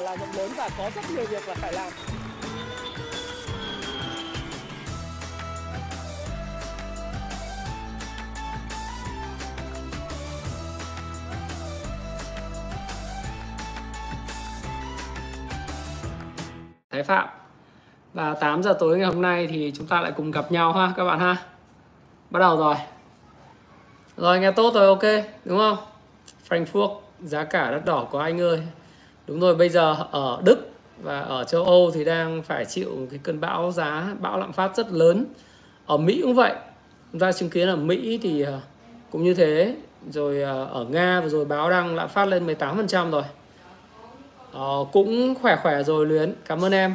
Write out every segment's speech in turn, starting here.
là rộng lớn và có rất nhiều việc là phải làm. Thái Phạm, Và 8 giờ tối ngày hôm nay thì chúng ta lại cùng gặp nhau ha, các bạn ha. Bắt đầu rồi. Rồi, nghe tốt rồi, ok, đúng không? Frankfurt, giá cả đắt đỏ của anh ơi. Đúng rồi bây giờ ở Đức và ở châu Âu thì đang phải chịu cái cơn bão giá bão lạm phát rất lớn. Ở Mỹ cũng vậy. Chúng ta chứng kiến ở Mỹ thì ờ, cũng như thế. Rồi ờ, ở Nga vừa rồi báo đang lạm phát lên 18% rồi. Ờ, cũng khỏe khỏe rồi Luyến. Cảm ơn em.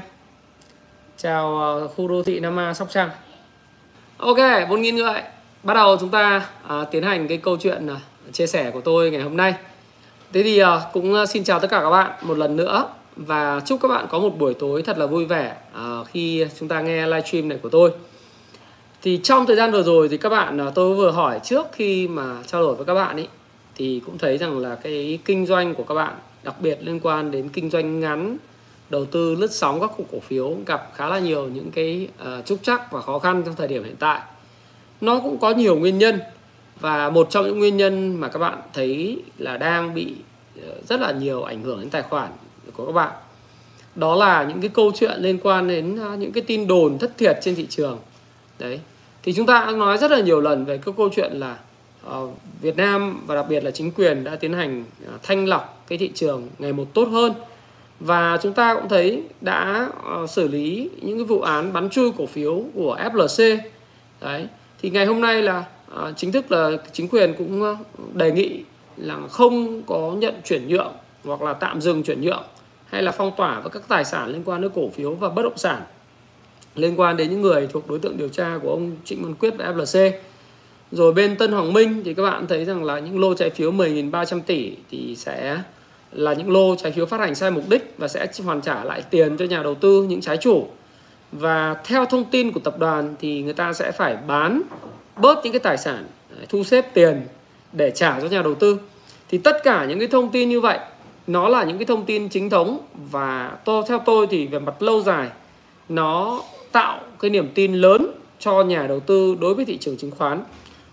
Chào ờ, khu đô thị Nam A Sóc Trăng. Ok bốn nghìn người. Bắt đầu chúng ta à, tiến hành cái câu chuyện à, chia sẻ của tôi ngày hôm nay thế thì à, cũng à, xin chào tất cả các bạn một lần nữa và chúc các bạn có một buổi tối thật là vui vẻ à, khi chúng ta nghe livestream này của tôi. Thì trong thời gian vừa rồi thì các bạn tôi vừa hỏi trước khi mà trao đổi với các bạn ấy thì cũng thấy rằng là cái kinh doanh của các bạn đặc biệt liên quan đến kinh doanh ngắn đầu tư lướt sóng các cổ phiếu gặp khá là nhiều những cái uh, trúc chắc và khó khăn trong thời điểm hiện tại. Nó cũng có nhiều nguyên nhân và một trong những nguyên nhân mà các bạn thấy là đang bị rất là nhiều ảnh hưởng đến tài khoản của các bạn. Đó là những cái câu chuyện liên quan đến à, những cái tin đồn thất thiệt trên thị trường. Đấy. Thì chúng ta đã nói rất là nhiều lần về cái câu chuyện là uh, Việt Nam và đặc biệt là chính quyền đã tiến hành uh, thanh lọc cái thị trường ngày một tốt hơn. Và chúng ta cũng thấy đã uh, xử lý những cái vụ án bắn chui cổ phiếu của FLC đấy. Thì ngày hôm nay là uh, chính thức là chính quyền cũng uh, đề nghị là không có nhận chuyển nhượng hoặc là tạm dừng chuyển nhượng hay là phong tỏa và các tài sản liên quan đến cổ phiếu và bất động sản liên quan đến những người thuộc đối tượng điều tra của ông Trịnh Văn Quyết và FLC rồi bên Tân Hoàng Minh thì các bạn thấy rằng là những lô trái phiếu 10.300 tỷ thì sẽ là những lô trái phiếu phát hành sai mục đích và sẽ hoàn trả lại tiền cho nhà đầu tư, những trái chủ. Và theo thông tin của tập đoàn thì người ta sẽ phải bán bớt những cái tài sản, thu xếp tiền để trả cho nhà đầu tư. Thì tất cả những cái thông tin như vậy, nó là những cái thông tin chính thống và to, theo tôi thì về mặt lâu dài, nó tạo cái niềm tin lớn cho nhà đầu tư đối với thị trường chứng khoán,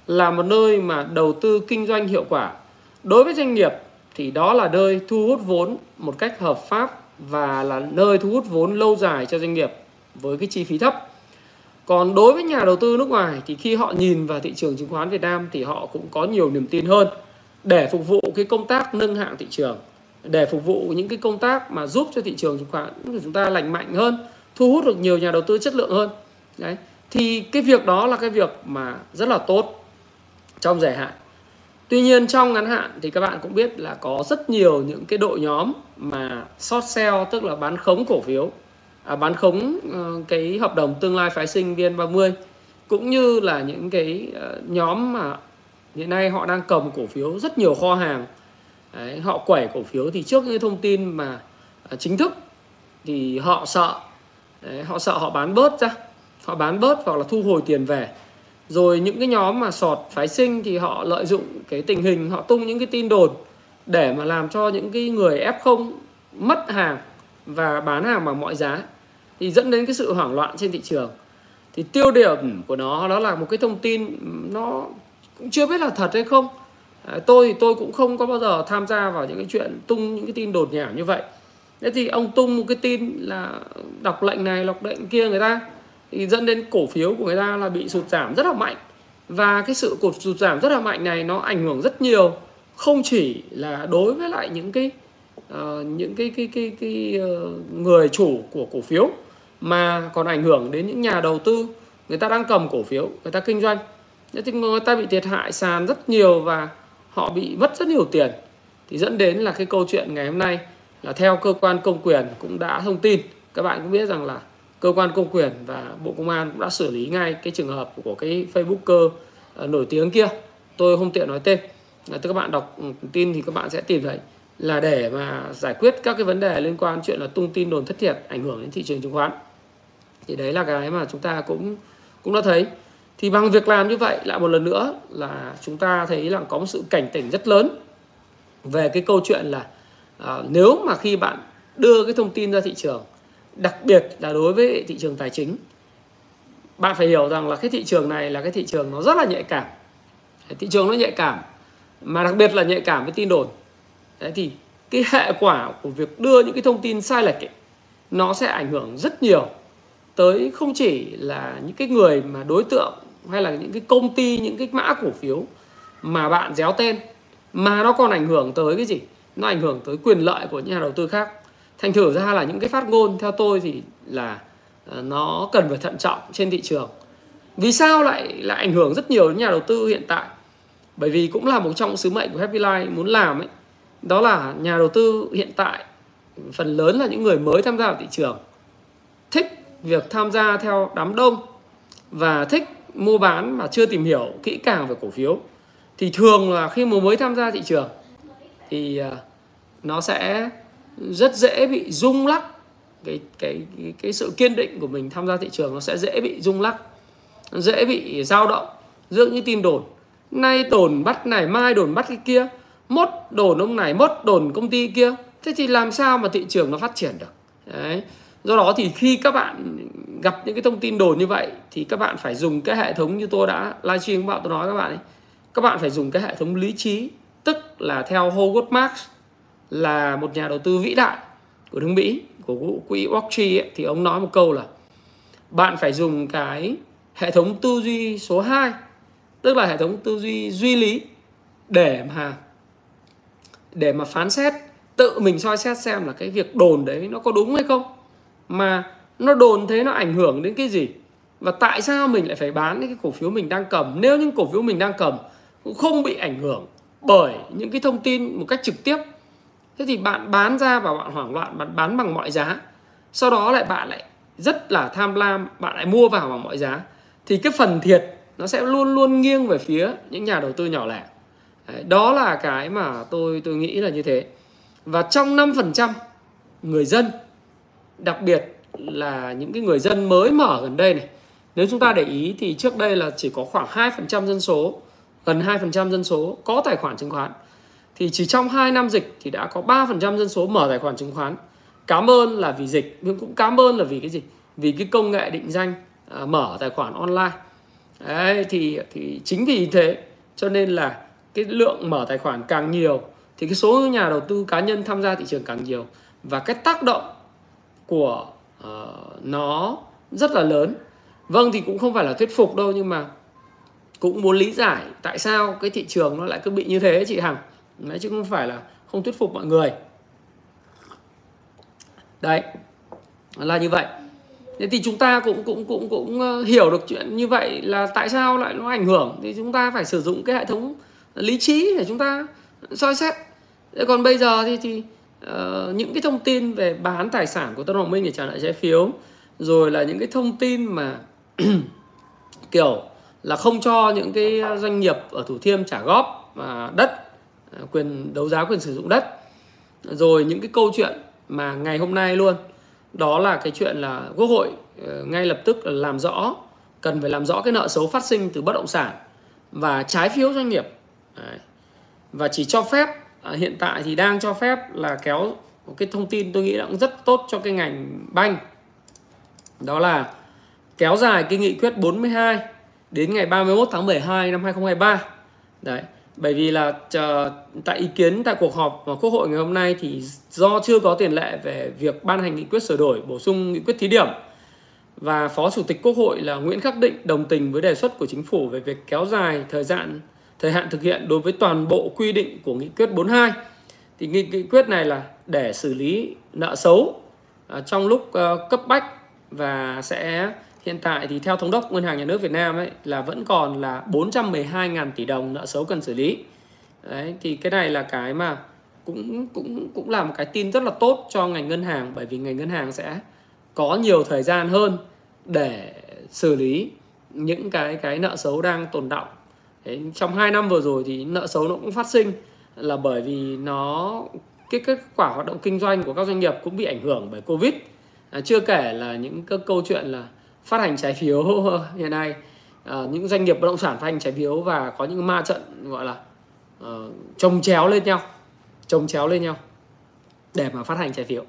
là một nơi mà đầu tư kinh doanh hiệu quả. Đối với doanh nghiệp thì đó là nơi thu hút vốn một cách hợp pháp và là nơi thu hút vốn lâu dài cho doanh nghiệp với cái chi phí thấp. Còn đối với nhà đầu tư nước ngoài thì khi họ nhìn vào thị trường chứng khoán Việt Nam thì họ cũng có nhiều niềm tin hơn để phục vụ cái công tác nâng hạng thị trường để phục vụ những cái công tác mà giúp cho thị trường chứng khoán của chúng ta lành mạnh hơn thu hút được nhiều nhà đầu tư chất lượng hơn. Đấy thì cái việc đó là cái việc mà rất là tốt trong dài hạn. Tuy nhiên trong ngắn hạn thì các bạn cũng biết là có rất nhiều những cái đội nhóm mà short sell tức là bán khống cổ phiếu à, bán khống ờ, cái hợp đồng tương lai phái sinh VN30 cũng như là những cái ờ, nhóm mà hiện nay họ đang cầm cổ phiếu rất nhiều kho hàng. Đấy, họ quẩy cổ phiếu thì trước những thông tin mà uh, chính thức thì họ sợ. Đấy, họ sợ họ bán bớt ra. Họ bán bớt hoặc là thu hồi tiền về. Rồi những cái nhóm mà sọt phái sinh thì họ lợi dụng cái tình hình họ tung những cái tin đồn để mà làm cho những cái người F0 mất hàng và bán hàng bằng mọi giá thì dẫn đến cái sự hoảng loạn trên thị trường. Thì tiêu điểm của nó đó là một cái thông tin nó cũng chưa biết là thật hay không. À, tôi thì tôi cũng không có bao giờ tham gia vào những cái chuyện tung những cái tin đột nhảm như vậy. Thế thì ông tung một cái tin là đọc lệnh này đọc lệnh kia người ta thì dẫn đến cổ phiếu của người ta là bị sụt giảm rất là mạnh. Và cái sự cột sụt giảm rất là mạnh này nó ảnh hưởng rất nhiều không chỉ là đối với lại những cái uh, những cái cái cái, cái uh, người chủ của cổ phiếu mà còn ảnh hưởng đến những nhà đầu tư. Người ta đang cầm cổ phiếu người ta kinh doanh thì người ta bị thiệt hại sàn rất nhiều và họ bị mất rất nhiều tiền. Thì dẫn đến là cái câu chuyện ngày hôm nay là theo cơ quan công quyền cũng đã thông tin. Các bạn cũng biết rằng là cơ quan công quyền và bộ công an cũng đã xử lý ngay cái trường hợp của cái facebooker ờ, nổi tiếng kia. Tôi không tiện nói tên. Là các bạn đọc ừ, tin thì các bạn sẽ tìm thấy là để mà giải quyết các cái vấn đề liên quan chuyện là tung tin đồn thất thiệt ảnh hưởng đến thị trường chứng khoán. Thì đấy là cái mà chúng ta cũng cũng đã thấy thì bằng việc làm như vậy lại một lần nữa là chúng ta thấy là có một sự cảnh tỉnh rất lớn về cái câu chuyện là à, nếu mà khi bạn đưa cái thông tin ra thị trường đặc biệt là đối với thị trường tài chính bạn phải hiểu rằng là cái thị trường này là cái thị trường nó rất là nhạy cảm. Thị trường nó nhạy cảm mà đặc biệt là nhạy cảm với tin đồn. Đấy thì cái hệ quả của việc đưa những cái thông tin sai lệch ấy, nó sẽ ảnh hưởng rất nhiều tới không chỉ là những cái người mà đối tượng hay là những cái công ty, những cái mã cổ phiếu mà bạn déo tên, mà nó còn ảnh hưởng tới cái gì? Nó ảnh hưởng tới quyền lợi của những nhà đầu tư khác. Thành thử ra là những cái phát ngôn theo tôi thì là ờ, nó cần phải thận trọng trên thị trường. Vì sao lại lại ảnh hưởng rất nhiều đến nhà đầu tư hiện tại? Bởi vì cũng là một trong sứ mệnh của Happy Life muốn làm ấy, đó là nhà đầu tư hiện tại phần lớn là những người mới tham gia vào thị trường, thích việc tham gia theo đám đông và thích mua bán mà chưa tìm hiểu kỹ càng về cổ phiếu thì thường là khi mà mới tham gia thị trường thì à, nó sẽ rất dễ bị rung lắc cái cái cái, cái sự kiên định của mình tham gia thị trường nó sẽ dễ bị rung lắc dễ bị dao động giữa những tin đồn. Nay đồn bắt này mai đồn bắt cái kia mốt đồn ông này mốt đồn công ty kia. Thế thì làm sao mà thị trường nó phát triển được? Đấy do đó thì khi các bạn gặp những cái thông tin đồn như vậy thì các bạn phải dùng cái hệ thống như tôi đã livestream các bạn tôi nói các bạn ấy các bạn phải dùng cái hệ thống lý trí tức là theo Howard Marks là một nhà đầu tư vĩ đại của nước Mỹ của quỹ Walker ấy, thì ông nói một câu là bạn phải dùng cái hệ thống tư duy số 2 tức là hệ thống tư duy duy lý để mà để mà phán xét tự mình soi xét xem là cái việc đồn đấy nó có đúng hay không mà nó đồn thế nó ảnh hưởng đến cái gì? Và tại sao mình lại phải bán cái cổ phiếu mình đang cầm? Nếu những cổ phiếu mình đang cầm cũng không bị ảnh hưởng bởi những cái thông tin một cách trực tiếp, thế thì bạn bán ra và bạn hoảng loạn, bạn bán bằng mọi giá. Sau đó lại bạn lại rất là tham lam, bạn lại mua vào bằng mọi giá. Thì cái phần thiệt nó sẽ luôn luôn nghiêng về phía những nhà đầu tư nhỏ lẻ. Đó là cái mà tôi tôi nghĩ là như thế. Và trong 5% người dân đặc biệt là những cái người dân mới mở gần đây này nếu chúng ta để ý thì trước đây là chỉ có khoảng 2% dân số gần 2% dân số có tài khoản chứng khoán. Thì chỉ trong 2 năm dịch thì đã có 3% dân số mở tài khoản chứng khoán. Cảm ơn là vì dịch nhưng cũng cảm ơn là vì cái gì? Vì cái công nghệ định danh à, mở tài khoản online. Đấy, thì thì chính vì thế cho nên là cái lượng mở tài khoản càng nhiều thì cái số nhà đầu tư cá nhân tham gia thị trường càng nhiều. Và cái tác động của uh, nó rất là lớn. Vâng thì cũng không phải là thuyết phục đâu nhưng mà cũng muốn lý giải tại sao cái thị trường nó lại cứ bị như thế chị hằng. Đấy chứ không phải là không thuyết phục mọi người. Đấy là như vậy. Thế thì chúng ta cũng cũng cũng cũng ờ, hiểu được chuyện như vậy là tại sao lại nó ảnh hưởng. Thì chúng ta phải sử dụng cái hệ thống lý trí để chúng ta soi xét. Thế còn bây giờ thì thì uh, những cái thông tin về bán tài sản của Tân Hoàng Minh để trả lại trái phiếu. Rồi là những cái thông tin mà kiểu là không cho những cái doanh nghiệp ở Thủ Thiêm trả góp mà đất à, quyền đấu giá quyền sử dụng đất. Rồi những cái câu chuyện mà ngày hôm nay luôn đó là cái chuyện là quốc hội ờ, ngay lập tức làm rõ cần phải làm rõ cái nợ xấu phát sinh từ bất động sản và trái phiếu doanh nghiệp. Đấy. và chỉ cho phép à, hiện tại thì đang cho phép là kéo một cái thông tin tôi nghĩ là cũng rất tốt cho cái ngành banh. Đó là kéo dài cái nghị quyết 42 đến ngày 31 tháng 12 năm 2023 đấy bởi vì là chờ, tại ý kiến tại cuộc họp của Quốc hội ngày hôm nay thì do chưa có tiền lệ về việc ban hành nghị quyết sửa đổi bổ sung nghị quyết thí điểm. Và Phó Chủ tịch Quốc hội là Nguyễn Khắc Định đồng tình với đề xuất của chính phủ về việc kéo dài thời gian thời hạn thực hiện đối với toàn bộ quy định của nghị quyết 42 thì nghị, nghị quyết này là để xử lý nợ xấu à, trong lúc uh, cấp bách và sẽ hiện tại thì theo thống đốc ngân hàng nhà nước Việt Nam ấy là vẫn còn là 412.000 tỷ đồng nợ xấu cần xử lý. Đấy thì cái này là cái mà cũng cũng cũng là một cái tin rất là tốt cho ngành ngân hàng bởi vì ngành ngân hàng sẽ có nhiều thời gian hơn để xử lý những cái cái nợ xấu đang tồn động Đấy, trong 2 năm vừa rồi thì nợ xấu nó cũng phát sinh là bởi vì nó cái kết quả hoạt động kinh doanh của các doanh nghiệp cũng bị ảnh hưởng bởi covid. À, chưa kể là những cái câu chuyện là phát hành trái phiếu hiện nay à, những doanh nghiệp bất động sản phát hành trái phiếu và có những ma trận gọi là uh, trồng chéo lên nhau trồng chéo lên nhau để mà phát hành trái phiếu.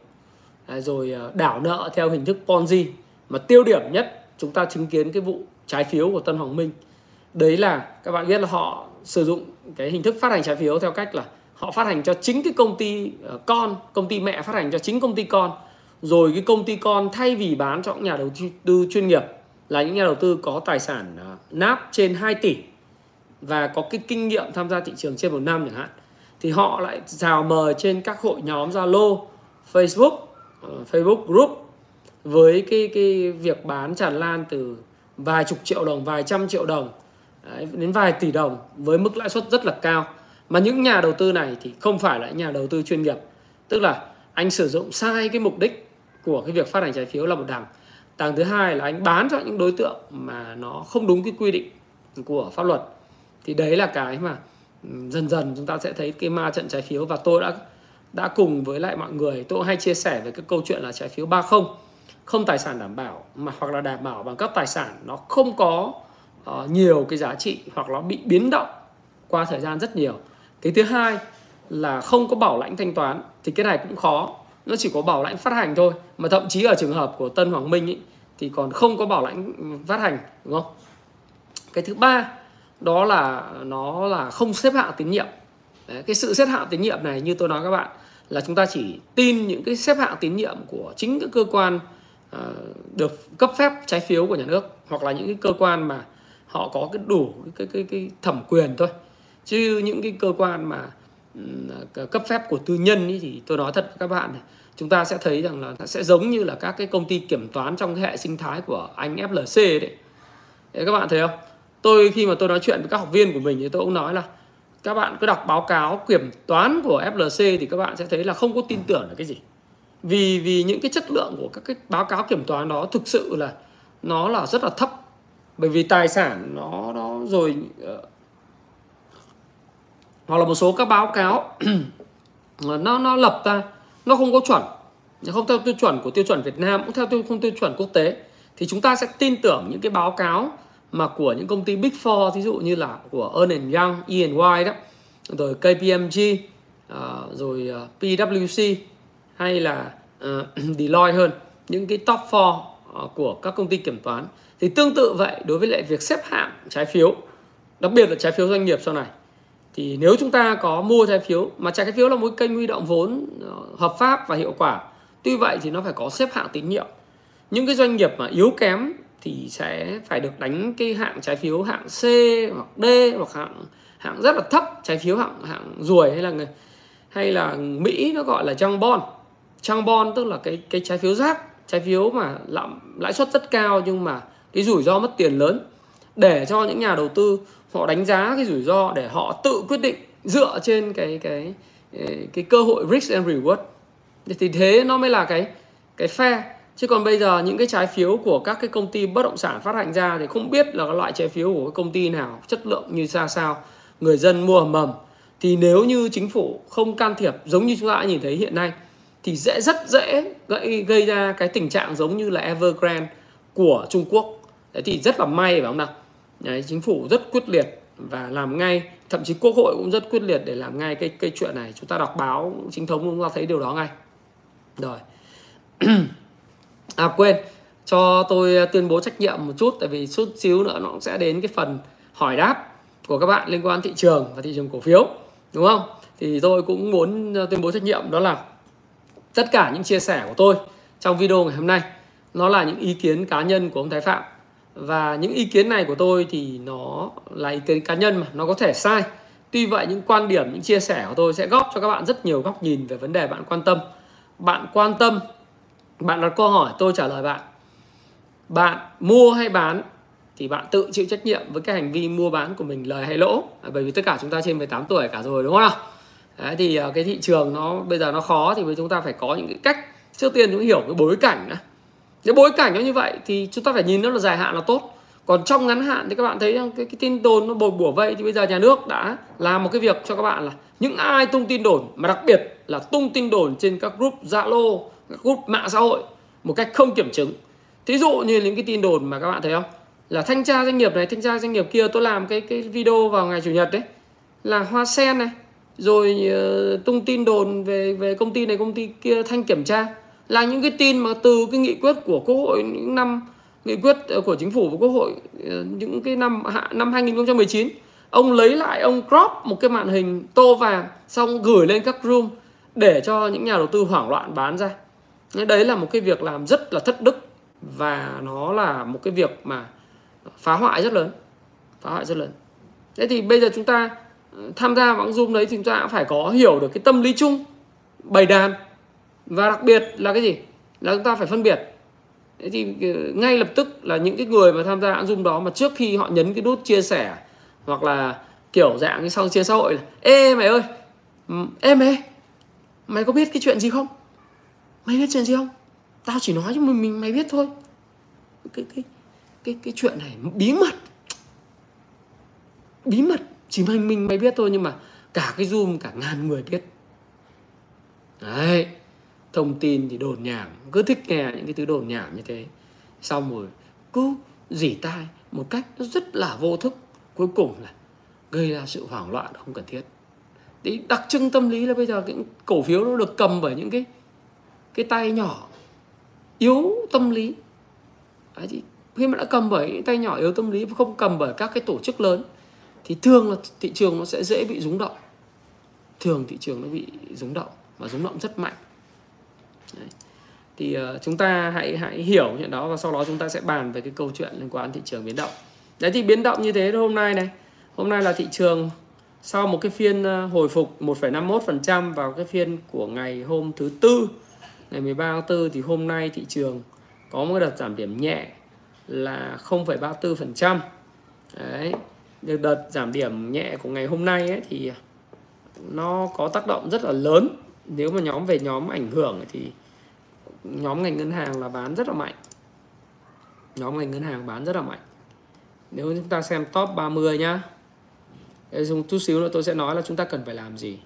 Rồi ờ, đảo nợ theo hình thức Ponzi mà tiêu điểm nhất chúng ta chứng kiến cái vụ trái phiếu của Tân Hoàng Minh đấy là các bạn biết là họ sử dụng cái hình thức phát hành trái phiếu theo cách là họ phát hành cho chính cái công ty ờ, con công ty mẹ phát hành cho chính công ty con. Rồi cái công ty con thay vì bán cho những nhà đầu tư chuyên nghiệp là những nhà đầu tư có tài sản ờ, náp trên 2 tỷ và có cái kinh nghiệm tham gia thị trường trên một năm chẳng hạn thì họ lại chào mời trên các hội nhóm Zalo, Facebook, ờ, Facebook group với cái cái việc bán tràn lan từ vài chục triệu đồng, vài trăm triệu đồng đấy, đến vài tỷ đồng với mức lãi suất rất là cao. Mà những nhà đầu tư này thì không phải là nhà đầu tư chuyên nghiệp, tức là anh sử dụng sai cái mục đích của cái việc phát hành trái phiếu là một đằng. Đằng thứ hai là anh bán cho những đối tượng mà nó không đúng cái quy định của pháp luật. Thì đấy là cái mà dần dần chúng ta sẽ thấy cái ma trận trái phiếu và tôi đã đã cùng với lại mọi người tôi hay chia sẻ về cái câu chuyện là trái phiếu 30 không tài sản đảm bảo mà hoặc là đảm bảo bằng các tài sản nó không có uh, nhiều cái giá trị hoặc nó bị biến động qua thời gian rất nhiều. Cái thứ hai là không có bảo lãnh thanh toán thì cái này cũng khó. Nó chỉ có bảo lãnh phát hành thôi mà thậm chí ở trường hợp của Tân Hoàng Minh ý, thì còn không có bảo lãnh phát hành đúng không? Cái thứ ba đó là nó là không xếp hạng tín nhiệm. Đấy, cái sự xếp hạng tín nhiệm này như tôi nói các bạn là chúng ta chỉ tin những cái xếp hạng tín nhiệm của chính cái cơ quan uh, được cấp phép trái phiếu của nhà nước hoặc là những cái cơ quan mà họ có cái đủ cái cái cái, cái thẩm quyền thôi. Chứ những cái cơ quan mà ừ, cấp phép của tư nhân ý, thì tôi nói thật với các bạn này chúng ta sẽ thấy rằng là sẽ giống như là các cái công ty kiểm toán trong cái hệ sinh thái của anh FLC đấy. đấy các bạn thấy không? Tôi khi mà tôi nói chuyện với các học viên của mình thì tôi cũng nói là các bạn cứ đọc báo cáo kiểm toán của FLC thì các bạn sẽ thấy là không có tin tưởng là cái gì. Vì vì những cái chất lượng của các cái báo cáo kiểm toán đó thực sự là nó là rất là thấp bởi vì tài sản nó nó rồi uh, hoặc là một số các báo cáo nó nó lập ra nó không có chuẩn. Không theo tiêu chuẩn của tiêu chuẩn Việt Nam cũng theo tiêu không tiêu chuẩn quốc tế thì chúng ta sẽ tin tưởng những cái báo cáo mà của những công ty Big Four ví dụ như là của Ernst Young, E&Y đó rồi KPMG uh, ờ, rồi ờ, uh, PwC hay là uh, Deloitte hơn. Những cái top 4 Ờ, của các công ty kiểm toán. Thì tương tự vậy đối với lại việc xếp hạng trái phiếu, đặc biệt là trái phiếu doanh nghiệp sau này. Thì nếu chúng ta có mua trái phiếu, mà trái phiếu là một kênh huy động vốn ờ, hợp pháp và hiệu quả, tuy vậy thì nó phải có xếp hạng tín nhiệm. Những cái doanh nghiệp mà yếu kém thì sẽ phải được đánh cái hạng trái phiếu hạng C hoặc D hoặc hạng hạng rất là thấp, trái phiếu hạng hạng ruồi hay là người, hay là Mỹ nó gọi là trang bon trang bon tức là cái cái trái phiếu rác trái phiếu mà lãi suất rất cao nhưng mà cái rủi ro mất tiền lớn để cho những nhà đầu tư họ đánh giá cái rủi ro để họ tự quyết định dựa trên cái cái cái cơ hội risk and reward. Thì thế nó mới là cái cái fair. Chứ còn bây giờ những cái trái phiếu của các cái công ty bất động sản phát hành ra thì không biết là cái loại trái phiếu của cái công ty nào, chất lượng như ra sao. Người dân mua mầm. Thì nếu như chính phủ không can thiệp giống như chúng ta đã nhìn thấy hiện nay thì dễ rất dễ gây, gây ra cái tình trạng giống như là Evergrande của Trung Quốc. Đấy thì rất là may phải không nào? Đấy, chính phủ rất quyết liệt và làm ngay thậm chí quốc hội cũng rất quyết liệt để làm ngay cái cái chuyện này. Chúng ta đọc báo chính thống chúng ta thấy điều đó ngay. Rồi. À quên cho tôi tuyên bố trách nhiệm một chút tại vì chút xíu nữa nó cũng sẽ đến cái phần hỏi đáp của các bạn liên quan thị trường và thị trường cổ phiếu đúng không? Thì tôi cũng muốn tuyên bố trách nhiệm đó là tất cả những chia sẻ của tôi trong video ngày hôm nay, nó là những ý kiến cá nhân của ông Thái Phạm. Và những ý kiến này của tôi thì nó là ý kiến cá nhân mà nó có thể sai. Tuy vậy, những quan điểm, những chia sẻ của tôi sẽ góp cho các bạn rất nhiều góc nhìn về vấn đề bạn quan tâm. Bạn quan tâm, bạn đặt câu hỏi, tôi trả lời bạn. Bạn mua hay bán thì bạn tự chịu trách nhiệm với cái hành vi mua bán của mình lời hay lỗ. Bởi vì tất cả chúng ta trên 18 tuổi cả rồi, đúng không nào? Đấy, thì ờ, cái thị trường nó bây giờ nó khó thì chúng ta phải có những cái cách. Trước tiên chúng hiểu cái bối cảnh đã. Cái bối cảnh nó như vậy thì chúng ta phải nhìn nó là dài hạn là tốt. Còn trong ngắn hạn thì các bạn thấy cái, cái tin đồn nó bồi bùa vậy thì bây giờ nhà nước đã làm một cái việc cho các bạn là những ai tung tin đồn mà đặc biệt là tung tin đồn trên các group Zalo các group mạng xã hội một cách không kiểm chứng. Thí dụ như những cái tin đồn mà các bạn thấy không? Là thanh tra doanh nghiệp này thanh tra doanh nghiệp kia tôi làm cái cái video vào ngày chủ nhật đấy. Là hoa sen này rồi uh, tung tin đồn về về công ty này công ty kia thanh kiểm tra. Là những cái tin mà từ cái nghị quyết của quốc hội những năm nghị quyết ờ, của chính phủ và quốc hội ờ, những cái năm năm 2019 ông lấy lại ông crop một cái màn hình tô vàng xong gửi lên các room để cho những nhà đầu tư hoảng loạn bán ra. Đấy là một cái việc làm rất là thất đức và nó là một cái việc mà phá hoại rất lớn phá hoại rất lớn. Thế thì bây giờ chúng ta tham gia vào zoom đấy thì chúng ta cũng phải có hiểu được cái tâm lý chung bày đàn. Và đặc biệt là cái gì? Là chúng ta phải phân biệt. Thế thì ờ, ngay lập tức là những cái người mà tham gia zoom đó mà trước khi họ nhấn cái nút chia sẻ hoặc là kiểu dạng như sau chia xã hội là ê mày ơi ê mày mày có biết cái chuyện gì không? Mày biết chuyện gì không? Tao chỉ nói cho mình, mình mày biết thôi. Cái cái cái cái chuyện này bí mật. Bí mật chỉ mình mình mới biết thôi nhưng mà cả cái zoom cả ngàn người biết. Đấy thông tin thì đồn nhảm cứ thích nghe những cái thứ đồn nhảm như thế. Xong rồi cứ dỉ tai một cách nó rất là vô thức. Cuối cùng là gây ra sự hoảng loạn không cần thiết. Thì đặc trưng tâm lý là bây giờ cái cổ phiếu nó được cầm bởi những cái cái tay nhỏ yếu tâm lý. Đấy, thì khi mà đã cầm bởi những tay nhỏ yếu tâm lý không cầm bởi các cái tổ chức lớn thì thường là thị trường nó sẽ dễ bị rúng động thường thị trường nó bị rúng động và rúng động rất mạnh Đấy. thì uh, chúng ta hãy hãy hiểu chuyện đó và sau đó chúng ta sẽ bàn về cái câu chuyện liên quan thị trường biến động đấy thì biến động như thế hôm nay này hôm nay là thị trường sau một cái phiên ờ, hồi phục 1,51% vào cái phiên của ngày hôm thứ tư ngày 13 tháng 4 thì hôm nay thị trường có một đợt giảm điểm nhẹ là 0,34%. Đấy. Được đợt giảm điểm nhẹ của ngày hôm nay ấy thì nó có tác động rất là lớn. Nếu mà nhóm về nhóm ảnh hưởng thì nhóm ngành ngân hàng là bán rất là mạnh. Nhóm ngành ngân hàng bán rất là mạnh. Nếu chúng ta xem top 30 nhá. Dùng chút xíu nữa tôi sẽ nói là chúng ta cần phải làm gì.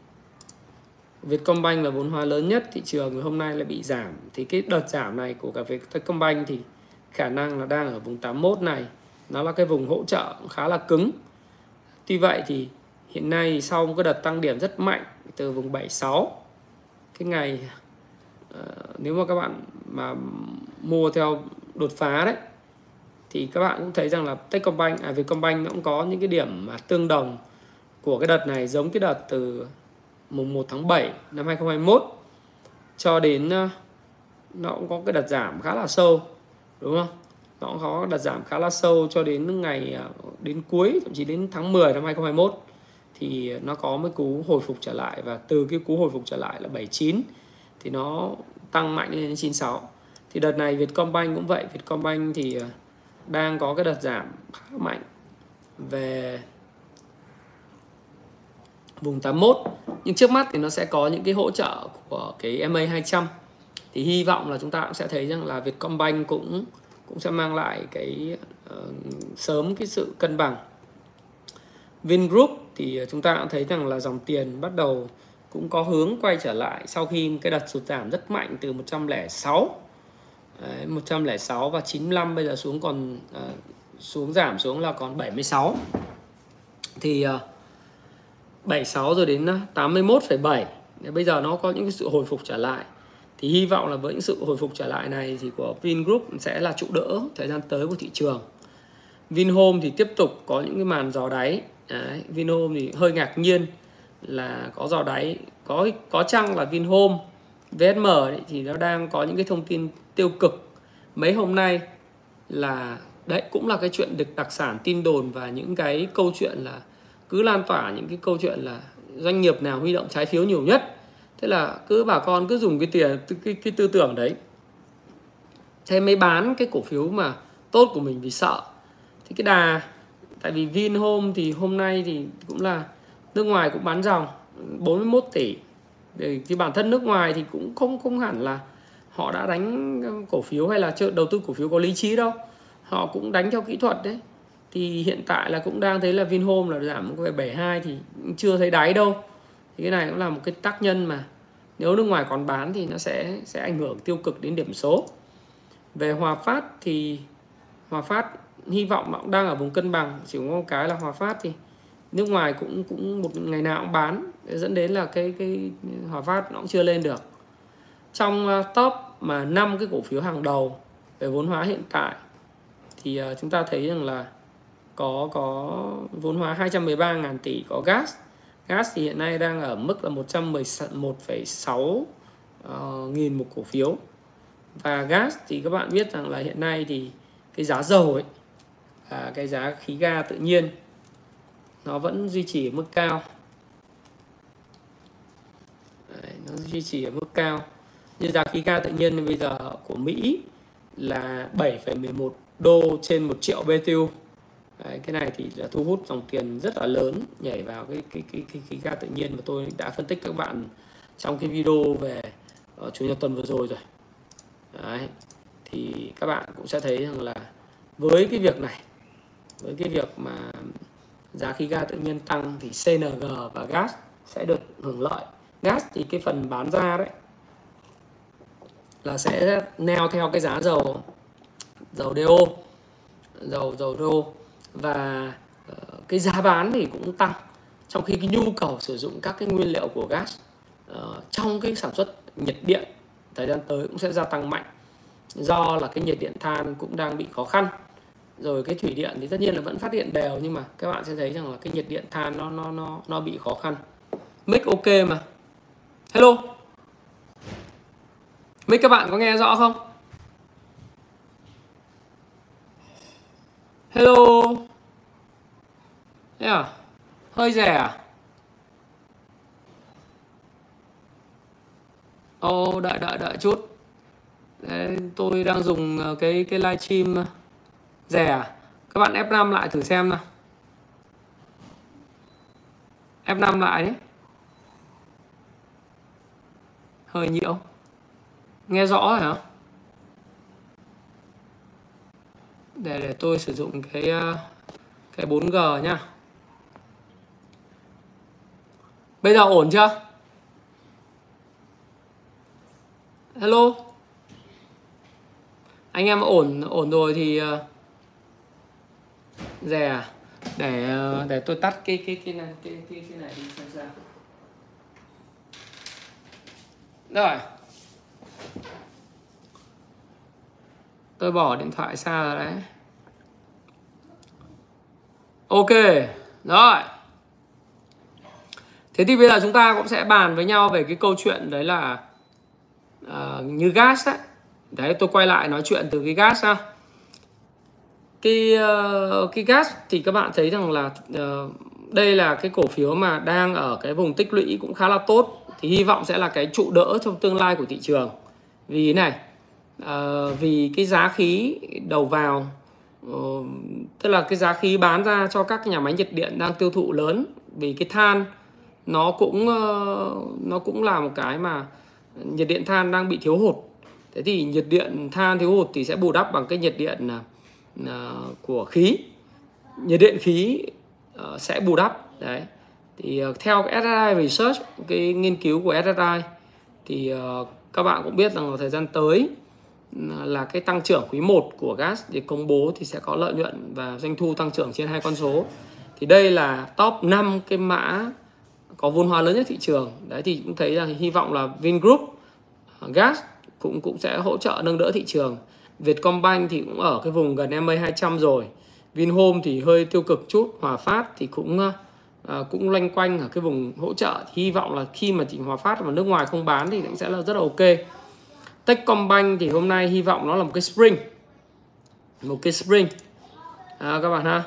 Vietcombank là vốn hóa lớn nhất thị trường hôm nay lại bị giảm thì cái đợt giảm này của cả Vietcombank thì khả năng là đang ở vùng 81 này nó là cái vùng hỗ trợ khá là cứng. Tuy vậy thì hiện nay sau một cái đợt tăng điểm rất mạnh từ vùng 76 cái ngày ờ, nếu mà các bạn mà mua theo đột phá đấy, thì các bạn cũng thấy rằng là Techcombank à Vietcombank nó cũng có những cái điểm mà tương đồng của cái đợt này giống cái đợt từ mùng 1 tháng 7 năm 2021 cho đến ờ, nó cũng có cái đợt giảm khá là sâu, đúng không? Nó có đợt giảm khá là sâu cho đến ngày à, đến cuối, thậm chí đến tháng 10 năm 2021 thì nó có một cú hồi phục trở lại và từ cái cú hồi phục trở lại là 79 thì nó tăng mạnh lên đến 96 thì đợt này Vietcombank cũng vậy. Vietcombank thì à, đang có cái đợt giảm khá mạnh về vùng 81 nhưng trước mắt thì nó sẽ có những cái hỗ trợ của cái MA 200 thì hy vọng là chúng ta cũng sẽ thấy rằng là Vietcombank cũng cũng sẽ mang lại cái uh, sớm cái sự cân bằng. Vingroup thì chúng ta cũng thấy rằng là dòng tiền bắt đầu cũng có hướng quay trở lại sau khi cái đợt sụt giảm rất mạnh từ 106 Đấy, 106 và 95 bây giờ xuống còn uh, xuống giảm xuống là còn 76 thì ờ, uh, 76 rồi đến 81,7 bây giờ nó có những cái sự hồi phục trở lại thì hy vọng là với những sự hồi phục trở lại này thì của Vingroup sẽ là trụ đỡ thời gian tới của thị trường. Vinhome thì tiếp tục có những cái màn dò đáy. Đấy, Vinhome thì hơi ngạc nhiên là có dò đáy có có chăng là Vinhome VSM thì nó đang có những cái thông tin tiêu cực. Mấy hôm nay là đấy cũng là cái chuyện được đặc sản tin đồn và những cái câu chuyện là cứ lan tỏa những cái câu chuyện là doanh nghiệp nào huy động trái phiếu nhiều nhất thế là cứ bà con cứ dùng cái tiền cái, cái tư tưởng đấy. Thế mới bán cái cổ phiếu mà tốt của mình vì sợ. Thì cái đà tại vì Vinhome thì hôm nay thì cũng là nước ngoài cũng bán dòng 41 tỷ. Để thì bản thân nước ngoài thì cũng không không hẳn là họ đã đánh cổ phiếu hay là chợ đầu tư cổ phiếu có lý trí đâu. Họ cũng đánh theo kỹ thuật đấy. Thì hiện tại là cũng đang thấy là Vinhome là giảm về 72 thì chưa thấy đáy đâu thì cái này cũng là một cái tác nhân mà nếu nước ngoài còn bán thì nó sẽ sẽ ảnh hưởng tiêu cực đến điểm số. Về Hòa Phát thì Hòa Phát hy vọng nó cũng đang ở vùng cân bằng, chỉ có một cái là Hòa Phát thì nước ngoài cũng cũng một ngày nào cũng bán, dẫn đến là cái cái Hòa Phát nó cũng chưa lên được. Trong ờ, top mà năm cái cổ phiếu hàng đầu về vốn hóa hiện tại thì ờ, chúng ta thấy rằng là có có vốn hóa 213.000 tỷ, có gas gas thì hiện nay đang ở mức là 111,6 uh, ờ, nghìn một cổ phiếu. Và gas thì các bạn biết rằng là hiện nay thì cái giá dầu ấy và cái giá khí ga tự nhiên nó vẫn duy trì ở mức cao. Đấy, nó duy trì ở mức cao. Như giá khí ga tự nhiên bây giờ của Mỹ là 7,11 đô trên 1 triệu BTU Đấy, cái này thì là thu hút dòng tiền rất là lớn nhảy vào cái cái cái cái khí ga tự nhiên mà tôi đã phân tích các bạn trong cái video về ở chủ nhật tuần vừa rồi rồi Đấy. thì các bạn cũng sẽ thấy rằng là với cái việc này với cái việc mà giá khí ga tự nhiên tăng thì CNG và gas sẽ được hưởng lợi gas thì cái phần bán ra đấy là sẽ neo theo cái giá dầu dầu DO dầu dầu DO và ờ, cái giá bán thì cũng tăng trong khi cái nhu cầu sử dụng các cái nguyên liệu của gas uh, trong cái sản xuất nhiệt điện thời gian tới cũng sẽ gia tăng mạnh. Do là cái nhiệt điện than cũng đang bị khó khăn. Rồi cái thủy điện thì tất nhiên là vẫn phát điện đều nhưng mà các bạn sẽ thấy rằng là cái nhiệt điện than nó nó nó nó bị khó khăn. Mic ok mà. Hello? Mic các bạn có nghe rõ không? Hello? Thế à? Hơi rẻ à? Ồ oh, đợi đợi đợi chút. Đấy, tôi đang dùng ờ, cái cái livestream ờ, rẻ à? các bạn F5 lại thử xem nào. F5 lại đấy. Hơi nhiễu. Nghe rõ rồi hả? Để để tôi sử dụng cái ờ, cái 4G nhá bây giờ ổn chưa? Hello? Anh em ổn ổn rồi thì ờ, rẻ à? để ờ, để tôi tắt cái cái cái này cái cái, cái này đi xem sao. Rồi. Tôi bỏ điện thoại xa rồi đấy. Ok. Rồi thế thì bây giờ chúng ta cũng sẽ bàn với nhau về cái câu chuyện đấy là uh, như gas đấy. Đấy tôi quay lại nói chuyện từ cái gas ha cái uh, cái gas thì các bạn thấy rằng là uh, đây là cái cổ phiếu mà đang ở cái vùng tích lũy cũng khá là tốt. Thì hy vọng sẽ là cái trụ đỡ trong tương lai của thị trường. Vì này uh, vì cái giá khí đầu vào uh, tức là cái giá khí bán ra cho các nhà máy nhiệt điện đang tiêu thụ lớn vì cái than nó cũng ờ, nó cũng là một cái mà nhiệt điện than đang bị thiếu hụt. Thế thì nhiệt điện than thiếu hụt thì sẽ bù đắp bằng cái nhiệt điện ờ, ờ, của khí. Nhiệt điện khí sẽ bù đắp, đấy. Thì theo cái SSI Research, cái nghiên cứu của SSI thì các bạn cũng biết rằng là thời gian tới là cái tăng trưởng quý 1 của gas để công bố thì sẽ có lợi nhuận và doanh thu tăng trưởng trên hai con số. Thì đây là top 5 cái mã có vốn hóa lớn nhất thị trường. Đấy thì cũng thấy là hy vọng là Vingroup à, gas cũng cũng sẽ hỗ trợ nâng đỡ thị trường. Vietcombank thì cũng ở cái vùng gần MA 200 rồi. Vinhome thì hơi tiêu cực chút Hòa Phát thì cũng à, à cũng loanh quanh ở cái vùng hỗ trợ. Thì hy vọng là khi mà chỉ Hòa Phát mà nước ngoài không bán thì cũng sẽ là rất là ok. Techcombank thì hôm nay hy vọng nó là một cái spring. Một cái spring. À, các bạn ha.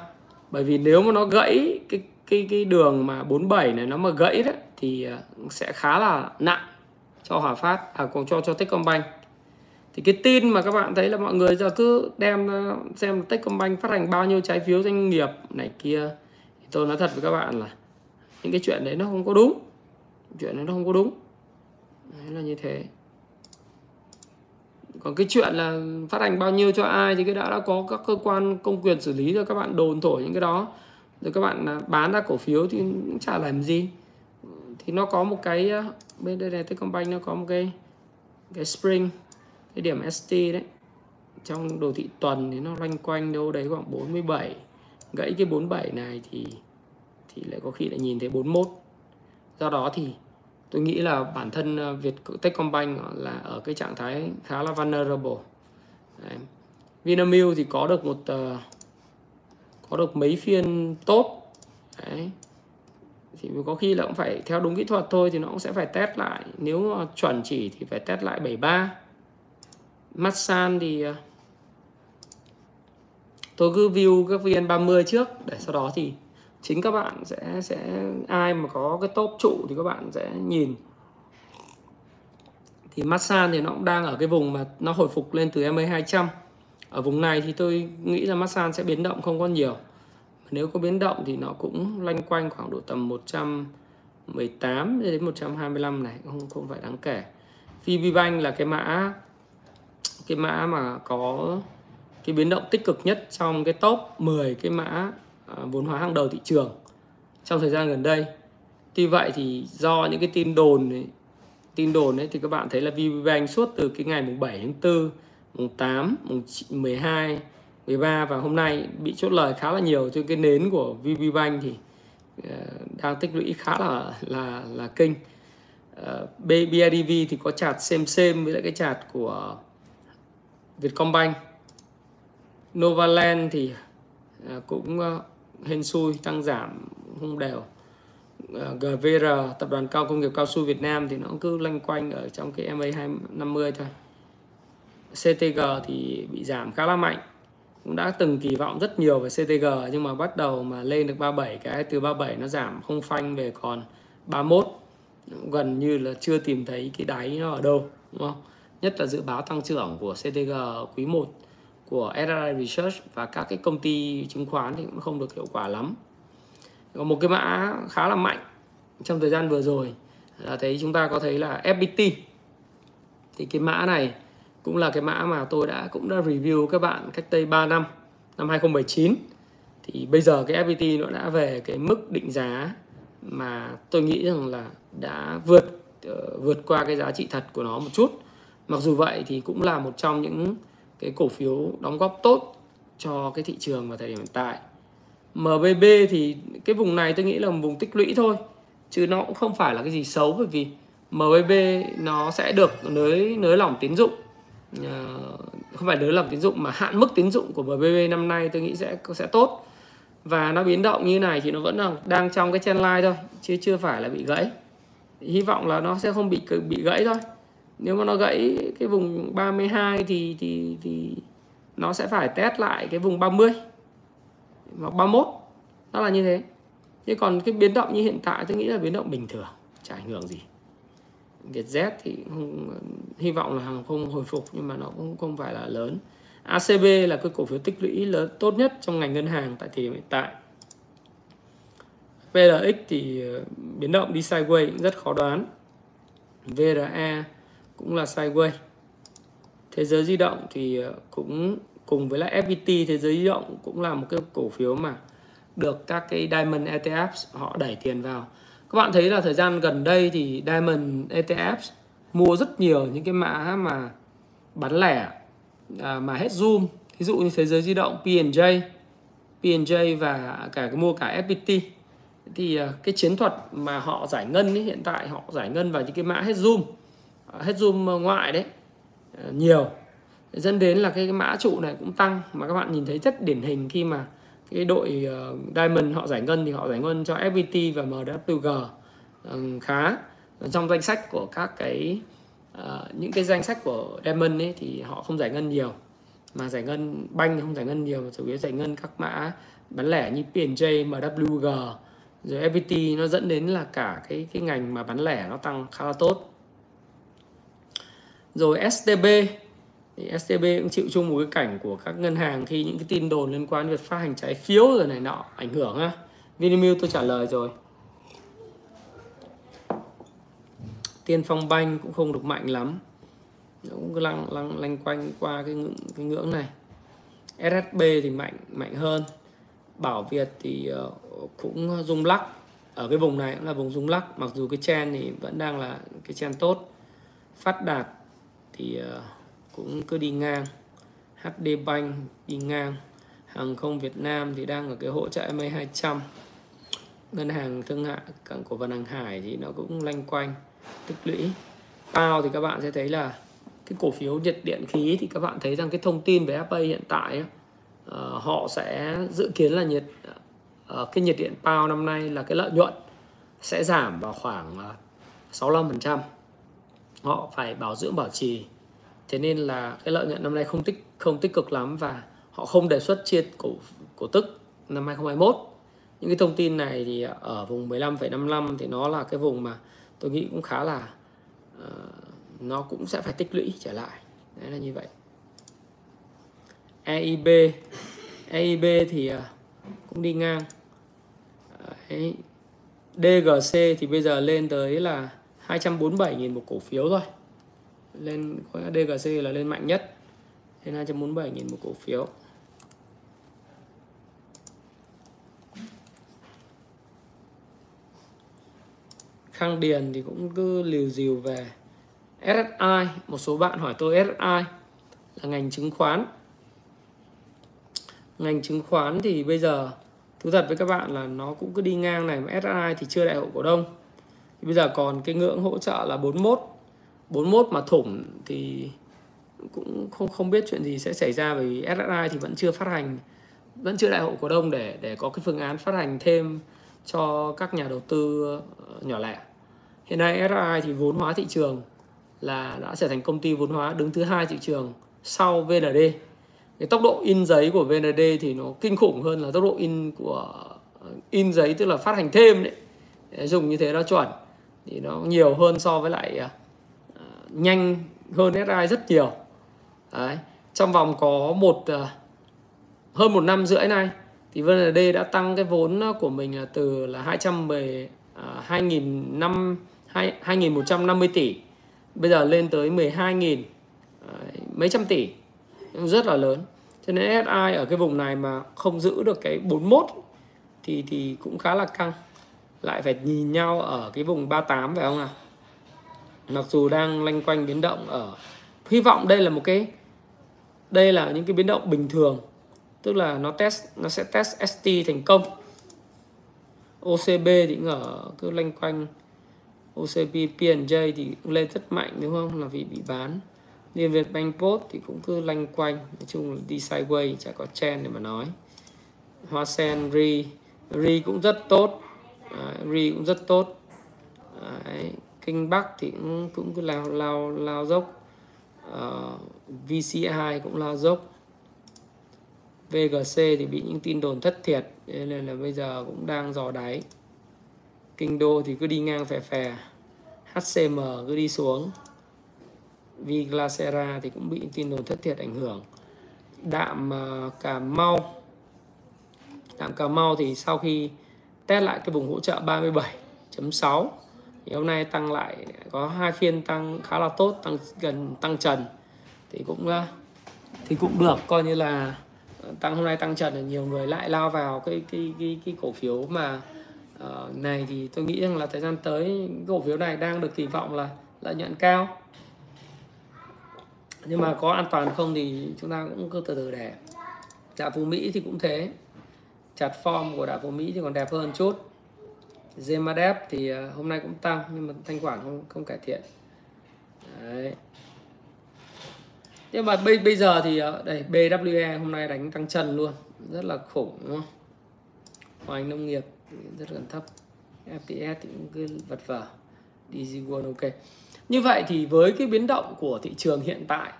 Bởi vì nếu mà nó gãy cái cái cái đường mà 47 này nó mà gãy đấy, thì ờ, sẽ khá là nặng cho Hòa Phát à còn cho cho Techcombank. Thì cái tin mà các bạn thấy là mọi người giờ cứ đem ờ, xem Techcombank phát hành bao nhiêu trái phiếu doanh nghiệp này kia, thì tôi nói thật với các bạn là những cái chuyện đấy nó không có đúng. Chuyện đấy nó không có đúng. Đấy là như thế. Còn cái chuyện là phát hành bao nhiêu cho ai thì cái đã đã có các cơ quan công quyền xử lý rồi, các bạn đồn thổi những cái đó rồi các bạn à, bán ra cổ phiếu thì cũng chả làm gì. Thì nó có một cái à, bên đây này Techcombank nó có một cái cái spring cái điểm ST đấy. Trong đồ thị tuần thì nó loanh quanh đâu đấy khoảng 47 gãy cái 47 này thì thì lại có khi lại nhìn thấy 41 do đó thì tôi nghĩ là bản thân à, Việt Techcombank là ở cái trạng thái khá là vulnerable. Đấy. Vinamilk thì có được một uh, có được mấy phiên tốt. Đấy. thì có khi là cũng phải theo đúng kỹ thuật thôi, thì nó cũng sẽ phải test lại. Nếu mà chuẩn chỉ thì phải test lại 73 Masan thì ờ, tôi cứ view các viên 30 trước, để sau đó thì chính các bạn sẽ sẽ, ai mà có cái top trụ thì các bạn sẽ nhìn. Thì Masan thì nó cũng đang ở cái vùng mà nó hồi phục lên từ MA 200 ở vùng này thì tôi nghĩ là Masan sẽ biến động không có nhiều nếu có biến động thì nó cũng loanh quanh khoảng độ tầm 118 đến 125 này không không phải đáng kể VPBank là cái mã cái mã mà có cái biến động tích cực nhất trong cái top 10 cái mã à, vốn hóa hàng đầu thị trường trong thời gian gần đây. Tuy vậy thì do những cái tin đồn ấy, tin đồn ấy thì các bạn thấy là VPBank suốt từ cái ngày mùng 7 tháng 4, mùng 8, mùng 12, 13 và hôm nay bị chốt lời khá là nhiều. Trên cái nến của VPBank thì ờ, đang tích lũy khá là là là kinh. Ờ, BIDV thì có chart xem xem với lại cái chart của Vietcombank. Novaland thì ờ, cũng hên xui tăng giảm không đều. GVR tập đoàn cao công nghiệp cao su Việt Nam thì nó cứ lanh quanh ở trong cái MA 250 thôi. CTG thì bị giảm khá là mạnh. Cũng đã từng kỳ vọng rất nhiều về CTG nhưng mà bắt đầu mà lên được 37 cái từ 37 nó giảm không phanh về còn 31 gần như là chưa tìm thấy cái đáy nó ở đâu, đúng không? Nhất là dự báo tăng trưởng của CTG quý 1 của SRI Research và các cái công ty chứng khoán thì cũng không được hiệu quả lắm. Còn một cái mã khá là mạnh trong thời gian vừa rồi, là thấy chúng ta có thấy là FPT thì cái mã này cũng là cái mã mà tôi đã cũng đã review các bạn cách đây 3 năm năm 2019 thì bây giờ cái FPT nó đã về cái mức định giá mà tôi nghĩ rằng là đã vượt uh, vượt qua cái giá trị thật của nó một chút. Mặc dù vậy thì cũng là một trong những cái cổ phiếu đóng góp tốt cho cái thị trường vào thời điểm hiện tại. MBB thì cái vùng này tôi nghĩ là một vùng tích lũy thôi chứ nó cũng không phải là cái gì xấu bởi vì MBB nó sẽ được nới nới lỏng tín dụng. Ờ, không phải nới lỏng tín dụng mà hạn mức tín dụng của MBB năm nay tôi nghĩ sẽ sẽ tốt. Và nó biến động như này thì nó vẫn đang đang trong cái trend line thôi, chứ chưa phải là bị gãy. Hy vọng là nó sẽ không bị bị gãy thôi. Nếu mà nó gãy cái vùng 32 thì thì thì nó sẽ phải test lại cái vùng 30 hoặc 31 nó là như thế. Chứ còn cái biến động như hiện tại, tôi nghĩ là biến động bình thường, chả ảnh hưởng gì. Vietjet thì không, hy vọng là hàng không hồi phục nhưng mà nó cũng không phải là lớn. ACB là cái cổ phiếu tích lũy lớn tốt nhất trong ngành ngân hàng tại thời điểm hiện tại. VRX thì ờ, biến động đi sideways cũng rất khó đoán. Vre cũng là sideways. Thế giới di động thì ờ, cũng cùng với lại FPT thế giới di động cũng là một cái cổ phiếu mà được các cái Diamond ETFs họ đẩy tiền vào các bạn thấy là thời gian gần đây thì Diamond ETFs mua rất nhiều những cái mã mà bán lẻ à, mà hết zoom. Ví dụ như thế giới di động P&J P&J và cả cái mua cả FPT thì à, cái chiến thuật mà họ giải ngân ấy, hiện tại họ giải ngân vào những cái mã hết zoom hết zoom ngoại đấy à, nhiều. Dẫn đến là cái, cái mã trụ này cũng tăng. Mà các bạn nhìn thấy rất điển hình khi mà cái đội uh, Diamond họ giải ngân thì họ giải ngân cho FPT và MWG ờ, khá. Trong danh sách của các cái uh, những cái danh sách của Diamond ấy thì họ không giải ngân nhiều. Mà giải ngân banh không giải ngân nhiều mà chủ yếu giải ngân các mã bán lẻ như P&J, MWG rồi FPT nó dẫn đến là cả cái cái ngành mà bán lẻ nó tăng khá là tốt. Rồi STB thì STB cũng chịu chung một cái cảnh của các ngân hàng khi những cái tin đồn liên quan việc phát hành trái phiếu rồi này nọ ảnh hưởng ha Vinamilk tôi trả lời rồi. Tiên Phong Banh cũng không được mạnh lắm. Nó cũng cứ lăng lăng lanh quanh qua cái ngưỡng, cái ngưỡng này. SSB thì mạnh mạnh hơn. Bảo Việt thì ờ, cũng rung lắc. Ở cái vùng này cũng là vùng rung lắc mặc dù cái chen thì vẫn đang là cái chen tốt. Phát đạt thì uh, cũng cứ đi ngang. HD Bank đi ngang. Hàng không Việt Nam thì đang ở cái hỗ trợ MA 200 ngân hàng thương mại cảng cổ phần hàng hải thì nó cũng lanh quanh tích lũy. Bao thì các bạn sẽ thấy là cái cổ phiếu nhiệt điện khí thì các bạn thấy rằng cái thông tin về FA hiện tại ấy, uh, ờ, họ sẽ dự kiến là nhiệt uh, cái nhiệt điện Pao năm nay là cái lợi nhuận sẽ giảm vào khoảng ờ, uh, 65% họ phải bảo dưỡng bảo trì thế nên là cái lợi nhuận năm nay không tích không tích cực lắm và họ không đề xuất chia cổ cổ tức năm 2021 những cái thông tin này thì ở vùng 15,55 thì nó là cái vùng mà tôi nghĩ cũng khá là uh, nó cũng sẽ phải tích lũy trở lại. Đấy là như vậy. EIB EIB thì uh, cũng đi ngang. Đấy. DGC thì bây giờ lên tới là 247.000 một cổ phiếu rồi lên khối DGC là lên mạnh nhất. Lên 247.000 một cổ phiếu. Khang Điền thì cũng cứ liều dìu về SSI một số bạn hỏi tôi SSI là ngành chứng khoán. Ngành chứng khoán thì bây giờ, thú thật với các bạn là nó cũng cứ đi ngang này. Mà SSI thì chưa đại hội cổ đông. Thì bây giờ còn cái ngưỡng hỗ trợ là 41 41 mà thủng thì cũng không không biết chuyện gì sẽ xảy ra bởi vì SSI thì vẫn chưa phát hành vẫn chưa đại hội cổ đông để để có cái phương án phát hành thêm cho các nhà đầu tư ờ, nhỏ lẻ. Hiện nay SSI thì vốn hóa thị trường là đã trở thành công ty vốn hóa đứng thứ hai thị trường sau VND cái tốc độ in giấy của VND thì nó kinh khủng hơn là tốc độ in của ờ, in giấy tức là phát hành thêm đấy. Dùng như thế nó chuẩn thì nó nhiều hơn so với lại uh, nhanh hơn SI rất nhiều. Đấy trong vòng có một uh, hơn một năm rưỡi nay thì VND đã tăng cái vốn ờ, của mình là từ là 210 2.000 ờ, năm 2.150 tỷ bây giờ lên tới 12.000 mấy trăm tỷ. Rất là lớn. Cho nên SI ở cái vùng này mà không giữ được cái 41 thì thì cũng khá là căng. Lại phải nhìn nhau ở cái vùng 38 phải không nào mặc dù đang lanh quanh biến động ở hy vọng đây là một cái đây là những cái biến động bình thường. Tức là nó test nó sẽ test ST thành công. OCB thì cũng ở cứ lanh quanh. Ocb PNJ thì cũng lên rất mạnh đúng không? Là vì bị bán. Liên Việt Bank Post thì cũng cứ lanh quanh. Nói chung là đi sideways chả có trend để mà nói. Hoa Sen Ri Ri cũng rất tốt. Ri cũng rất tốt. Đấy, Kinh Bắc thì cũng, cũng cứ lao lao lao dốc. Ờ, uh, VC2 cũng lao dốc. VGC thì bị những tin đồn thất thiệt nên là bây giờ cũng đang dò đáy. Kinh Đô thì cứ đi ngang phè phè. HCM cứ đi xuống. Viglacera thì cũng bị tin đồn thất thiệt ảnh hưởng. Đạm ờ, Cà Mau. Đạm Cà Mau thì sau khi test lại cái vùng hỗ trợ 37.6 thì hôm nay tăng lại có hai phiên tăng khá là tốt tăng gần tăng trần. Thì cũng ờ, thì cũng được coi như là ờ, tăng hôm nay tăng trần là nhiều người lại lao vào cái cái cái, cái cổ phiếu mà uh, này thì tôi nghĩ rằng là thời gian tới cổ phiếu này đang được kỳ vọng là lợi nhuận cao. Nhưng mà có an toàn không thì chúng ta cũng cứ từ từ để. Đạo phú mỹ thì cũng thế. Chặt form của đảo phú mỹ thì còn đẹp hơn chút. Zemadep thì ờ, hôm nay cũng tăng, nhưng mà thanh khoản không không cải thiện. Đấy. Nhưng mà bây bây giờ thì ờ, đây BWE hôm nay đánh tăng trần luôn. Rất là khủng, đúng không? Hoành nông nghiệp rất là thấp. FTS thì cũng cứ vật vờ. DG World ok. Như vậy thì với cái biến động của thị trường hiện tại,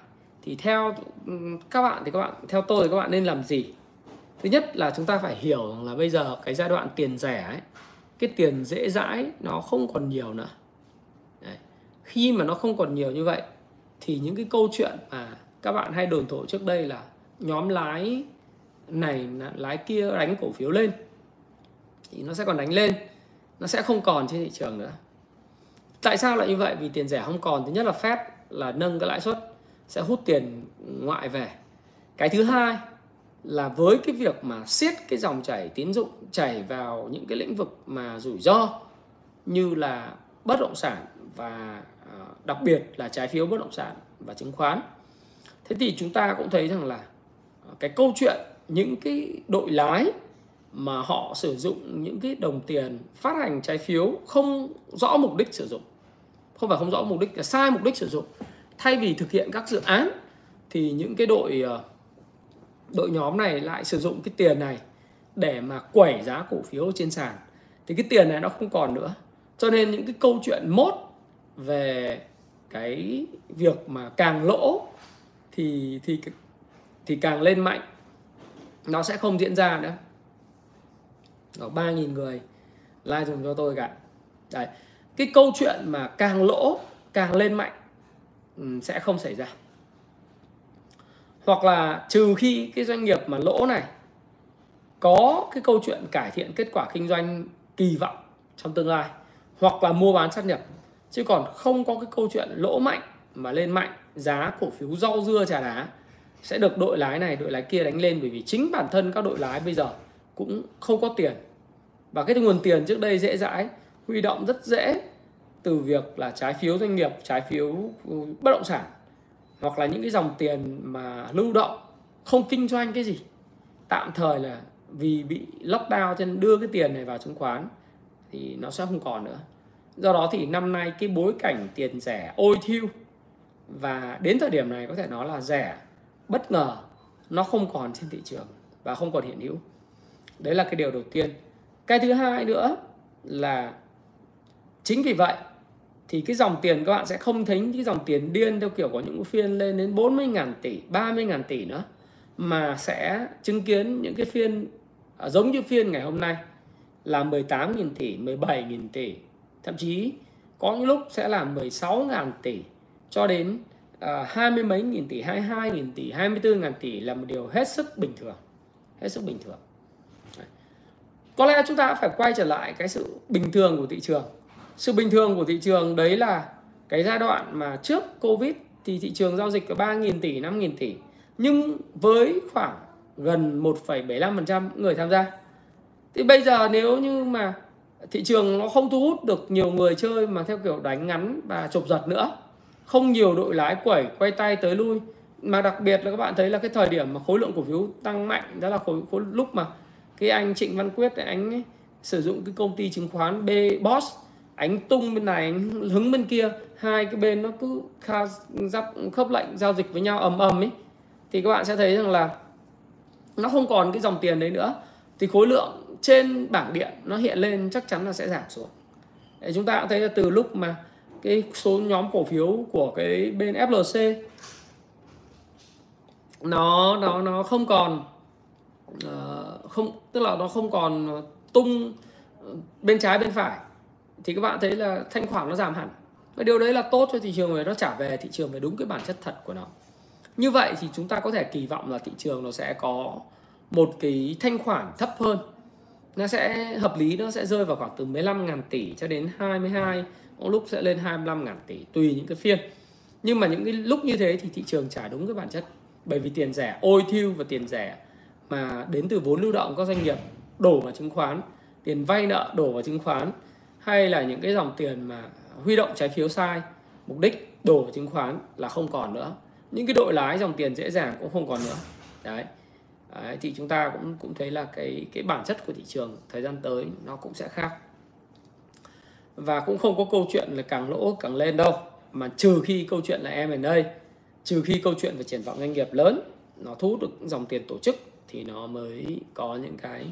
thì theo ừ, các bạn thì các bạn, theo tôi thì các bạn nên làm gì? Thứ nhất là chúng ta phải hiểu rằng là bây giờ cái giai đoạn tiền rẻ ấy cái tiền dễ dãi nó không còn nhiều nữa. Đấy. khi mà nó không còn nhiều như vậy, thì những cái câu chuyện mà các bạn hay đồn thổi trước đây là nhóm lái này, lái kia đánh cổ phiếu lên, thì nó sẽ còn đánh lên, nó sẽ không còn trên thị trường nữa. Tại sao lại như vậy? Vì tiền rẻ không còn. Thứ nhất là Fed là nâng cái lãi suất, sẽ hút tiền ngoại về. Cái thứ hai là với cái việc mà siết cái dòng chảy tín dụng, chảy vào những cái lĩnh vực mà rủi ro như là bất động sản và à, đặc biệt là trái phiếu bất động sản và chứng khoán. Thế thì chúng ta cũng thấy rằng là à, cái câu chuyện những cái đội lái mà họ sử dụng những cái đồng tiền phát hành trái phiếu không rõ mục đích sử dụng, không phải không rõ mục đích, là sai mục đích sử dụng. Thay vì thực hiện các dự án thì những cái đội à, đội nhóm này lại sử dụng cái tiền này để mà quẩy giá cổ phiếu trên sàn. Thì cái tiền này nó không còn nữa. Cho nên những cái câu chuyện mốt về cái việc mà càng lỗ thì thì thì càng lên mạnh, nó sẽ không diễn ra nữa. Có 3.000 người like dùng cho tôi cả. Đấy, cái câu chuyện mà càng lỗ, càng lên mạnh ừ, sẽ không xảy ra hoặc là trừ khi cái doanh nghiệp mà lỗ này có cái câu chuyện cải thiện kết quả kinh doanh kỳ vọng trong tương lai, hoặc là mua bán sát nhập, chứ còn không có cái câu chuyện lỗ mạnh mà lên mạnh, giá cổ phiếu rau dưa trà đá sẽ được đội lái này, đội lái kia đánh lên, bởi vì chính bản thân các đội lái bây giờ cũng không có tiền. Và cái nguồn tiền trước đây dễ dãi, huy động rất dễ từ việc là trái phiếu doanh nghiệp, trái phiếu bất động sản hoặc là những cái dòng tiền mà lưu động, không kinh doanh cái gì, tạm thời là vì bị lockdown cho nên đưa cái tiền này vào chứng khoán thì nó sẽ không còn nữa. Do đó thì năm nay cái bối cảnh tiền rẻ ôi thiêu và đến thời điểm này có thể nói là rẻ bất ngờ, nó không còn trên thị trường và không còn hiện hữu. Đấy là cái điều đầu tiên. Cái thứ hai nữa là chính vì vậy thì cái dòng tiền các bạn sẽ không thấy cái dòng tiền điên theo kiểu có những phiên lên đến 40.000 tỷ, 30.000 tỷ nữa mà sẽ chứng kiến những cái phiên à, giống như phiên ngày hôm nay là 18.000 tỷ, 17.000 tỷ, thậm chí có những lúc sẽ là 16.000 tỷ cho đến à, hai mươi mấy nghìn tỷ, 22.000 tỷ, 24.000 tỷ là một điều hết sức bình thường. Hết sức bình thường. Có lẽ chúng ta phải quay trở lại cái sự bình thường của thị trường sự bình thường của thị trường đấy là cái giai đoạn mà trước Covid thì thị trường giao dịch có 3.000 tỷ, 5.000 tỷ. Nhưng với khoảng gần 1,75% người tham gia. Thì bây giờ nếu như mà thị trường nó không thu hút được nhiều người chơi mà theo kiểu đánh ngắn và chụp giật nữa. Không nhiều đội lái quẩy quay tay tới lui. Mà đặc biệt là các bạn thấy là cái thời điểm mà khối lượng cổ phiếu tăng mạnh đó là khối, khối lúc mà cái anh Trịnh Văn Quyết anh ấy, sử dụng cái công ty chứng khoán B Boss anh tung bên này anh hứng bên kia. Hai cái bên nó cứ giáp khớp lệnh giao dịch với nhau ầm ầm ấy. Thì các bạn sẽ thấy rằng là nó không còn cái dòng tiền đấy nữa. Thì khối lượng trên bảng điện nó hiện lên chắc chắn là sẽ giảm xuống. Để chúng ta cũng thấy là từ lúc mà cái số nhóm cổ phiếu của cái bên FLC nó nó nó không còn uh, không tức là nó không còn tung bên trái bên phải thì các bạn thấy là thanh khoản nó giảm hẳn. Và điều đấy là tốt cho thị trường để nó trả về thị trường về đúng cái bản chất thật của nó. Như vậy thì chúng ta có thể kỳ vọng là thị trường nó sẽ có một cái thanh khoản thấp hơn. Nó sẽ, hợp lý, nó sẽ rơi vào khoảng từ 15.000 tỷ cho đến 22 có lúc sẽ lên 25.000 tỷ, tùy những cái phiên. Nhưng mà những cái lúc như thế thì thị trường trả đúng cái bản chất. Bởi vì tiền rẻ, ôi thiêu và tiền rẻ mà đến từ vốn lưu động, các doanh nghiệp đổ vào chứng khoán, tiền vay nợ đổ vào chứng khoán hay là những cái dòng tiền mà huy động trái phiếu sai, mục đích đổ vào chứng khoán là không còn nữa. Những cái đội lái dòng tiền dễ dàng cũng không còn nữa. Đấy. đấy, thì chúng ta cũng cũng thấy là cái cái bản chất của thị trường thời gian tới nó cũng sẽ khác. Và cũng không có câu chuyện là càng lỗ càng lên đâu, mà trừ khi câu chuyện là em đây trừ khi câu chuyện về triển vọng doanh nghiệp lớn, nó thu hút được dòng tiền tổ chức, thì nó mới có những cái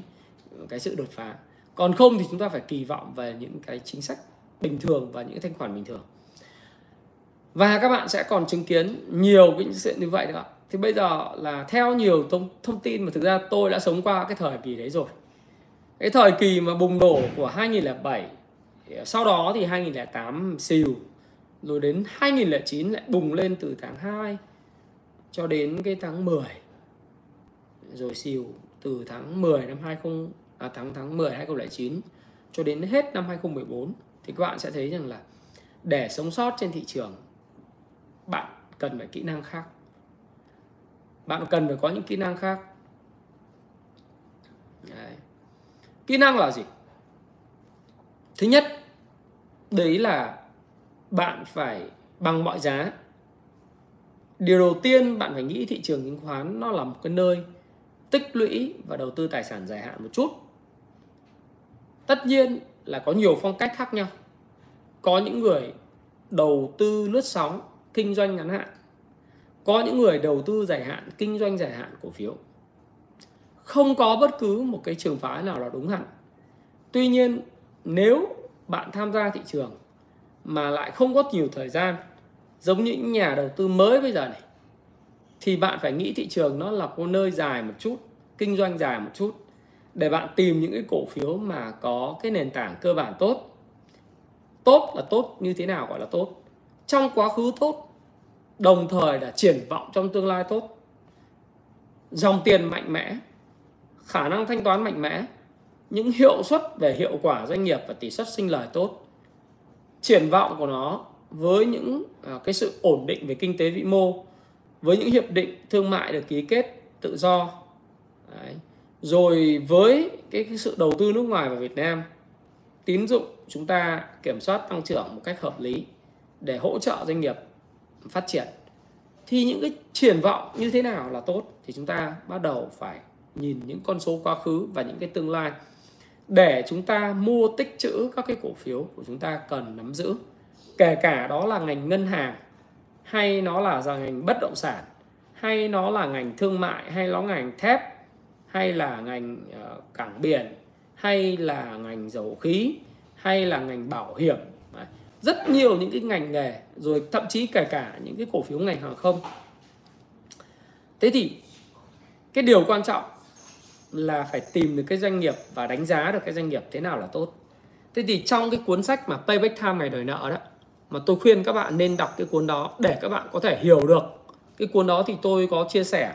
cái sự đột phá còn không thì chúng ta phải kỳ vọng về những cái chính sách bình thường và những thanh khoản bình thường. Và các bạn sẽ còn chứng kiến nhiều cái sự như vậy nữa thì bây giờ là theo nhiều thông, thông tin mà thực ra tôi đã sống qua cái thời kỳ đấy rồi. Cái thời kỳ mà bùng nổ của 2007 sau đó thì 2008 xìu rồi đến 2009 lại bùng lên từ tháng 2 cho đến cái tháng 10 rồi xìu từ tháng 10 năm 20 à, tháng tháng 10 2009 cho đến hết năm 2014 thì các bạn sẽ thấy rằng là để sống sót trên thị trường bạn cần phải kỹ năng khác. Bạn cần phải có những kỹ năng khác. Đấy. kỹ năng là gì? Thứ nhất đấy là bạn phải bằng mọi giá. Điều đầu tiên bạn phải nghĩ thị trường chứng khoán nó là một cái nơi tích lũy và đầu tư tài sản dài hạn một chút tất nhiên là có nhiều phong cách khác nhau. Có những người đầu tư lướt sóng, kinh doanh ngắn hạn. Có những người đầu tư dài hạn, kinh doanh dài hạn cổ phiếu. Không có bất cứ một cái trường phái nào là đúng hẳn. Tuy nhiên, nếu bạn tham gia thị trường mà lại không có nhiều thời gian, giống như những nhà đầu tư mới bây giờ này, thì bạn phải nghĩ thị trường nó là một nơi dài một chút, kinh doanh dài một chút để bạn tìm những cái cổ phiếu mà có cái nền tảng cơ bản tốt. Tốt là tốt như thế nào gọi là tốt? Trong quá khứ tốt đồng thời là triển vọng trong tương lai tốt. Dòng tiền mạnh mẽ khả năng thanh toán mạnh mẽ những hiệu suất về hiệu quả doanh nghiệp và tỷ suất sinh lời tốt. Triển vọng của nó với những à, cái sự ổn định về kinh tế vĩ mô với những hiệp định thương mại được ký kết tự do. Đấy rồi với cái, cái sự đầu tư nước ngoài vào Việt Nam tín dụng chúng ta kiểm soát tăng trưởng một cách hợp lý để hỗ trợ doanh nghiệp phát triển. Thì những cái triển vọng như thế nào là tốt thì chúng ta bắt đầu phải nhìn những con số quá khứ và những cái tương lai. Để chúng ta mua tích trữ các cái cổ phiếu của chúng ta cần nắm giữ kể cả đó là ngành ngân hàng hay nó là ngành bất động sản hay nó là ngành thương mại hay nó ngành thép hay là ngành ờ, cảng biển, hay là ngành dầu khí, hay là ngành bảo hiểm. Rất nhiều những cái ngành nghề, rồi thậm chí kể cả những cái cổ phiếu ngành hàng không. Thế thì, cái điều quan trọng là phải tìm được cái doanh nghiệp và đánh giá được cái doanh nghiệp thế nào là tốt. Thế thì trong cái cuốn sách mà payback time ngày đòi nợ đó, mà tôi khuyên các bạn nên đọc cái cuốn đó để các bạn có thể hiểu được. Cái cuốn đó thì tôi có chia sẻ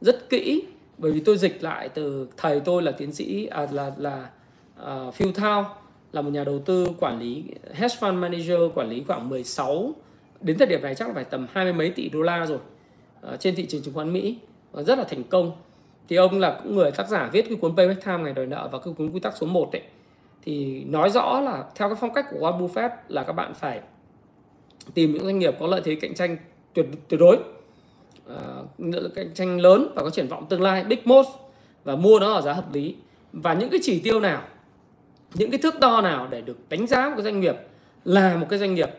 rất kỹ bởi vì tôi dịch lại từ thầy tôi là tiến sĩ à, là là uh, Phil Thao là một nhà đầu tư quản lý hedge fund manager quản lý khoảng 16 đến thời điểm này chắc là phải tầm hai mươi mấy tỷ đô la rồi uh, trên thị trường chứng khoán Mỹ và rất là thành công. Thì ông là cũng người tác giả viết cái cuốn Payback Time ngày đòi nợ và cái cuốn quy tắc số 1 ấy. Thì nói rõ là theo cái phong cách của Warren Buffett là các bạn phải tìm những doanh nghiệp có lợi thế cạnh tranh tuyệt tuyệt đối uh, cạnh tranh lớn và có triển vọng tương lai. Big most và mua nó ở giá hợp lý. Và những cái chỉ tiêu nào những cái thước đo nào để được đánh giá một cái doanh nghiệp là một cái doanh nghiệp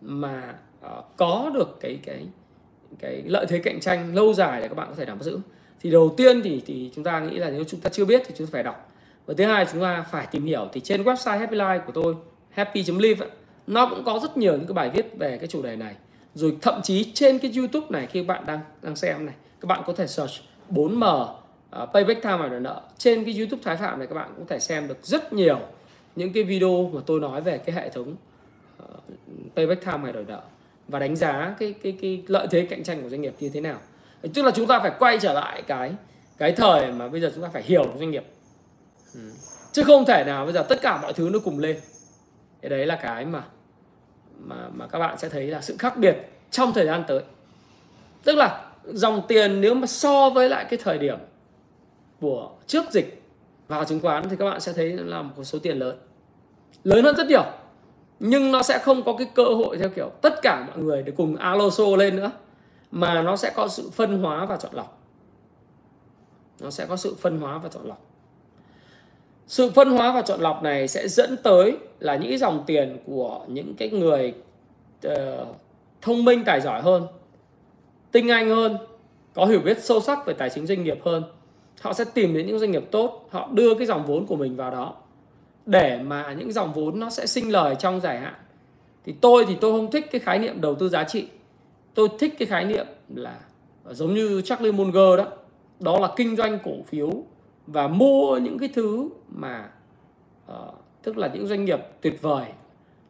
mà uh, có được cái cái cái lợi thế cạnh tranh lâu dài để các bạn có thể nắm giữ? Thì đầu tiên thì thì chúng ta nghĩ là nếu chúng ta chưa biết thì chúng ta phải đọc. Và thứ hai chúng ta phải tìm hiểu thì trên website Happy Life của tôi happy.live nó cũng có rất nhiều những cái bài viết về cái chủ đề này rồi thậm chí trên cái YouTube này khi bạn đang đang xem này các bạn có thể search 4M uh, à, payback time và đòi nợ. Trên cái YouTube Thái Phạm này các bạn cũng thể xem được rất nhiều những cái video mà tôi nói về cái hệ thống uh, payback time và đòi nợ và đánh giá cái cái cái lợi thế cạnh tranh của doanh nghiệp như thế nào. Tức là chúng ta phải quay trở lại cái cái thời mà bây giờ chúng ta phải hiểu doanh nghiệp. Ừ. Chứ không thể nào bây giờ tất cả mọi thứ nó cùng lên. Cái đấy là cái mà mà mà các bạn sẽ thấy là sự khác biệt trong thời gian tới. Tức là dòng tiền nếu mà so với lại cái thời điểm của trước dịch vào chứng khoán thì các bạn sẽ thấy là một số tiền lớn. Lớn hơn rất nhiều, nhưng nó sẽ không có cái cơ hội theo kiểu tất cả mọi người để cùng alo lên nữa, mà nó sẽ có sự phân hóa và chọn lọc. Nó sẽ có sự phân hóa và chọn lọc sự phân hóa và chọn lọc này sẽ dẫn tới là những dòng tiền của những cái người uh, thông minh tài giỏi hơn tinh anh hơn có hiểu biết sâu sắc về tài chính doanh nghiệp hơn. Họ sẽ tìm đến những doanh nghiệp tốt họ đưa cái dòng vốn của mình vào đó. Để mà những dòng vốn nó sẽ sinh lời trong dài hạn. Thì tôi thì tôi không thích cái khái niệm đầu tư giá trị. Tôi thích cái khái niệm là giống như Charlie Munger đó đó là kinh doanh cổ phiếu và mua những cái thứ mà uh, tức là những doanh nghiệp tuyệt vời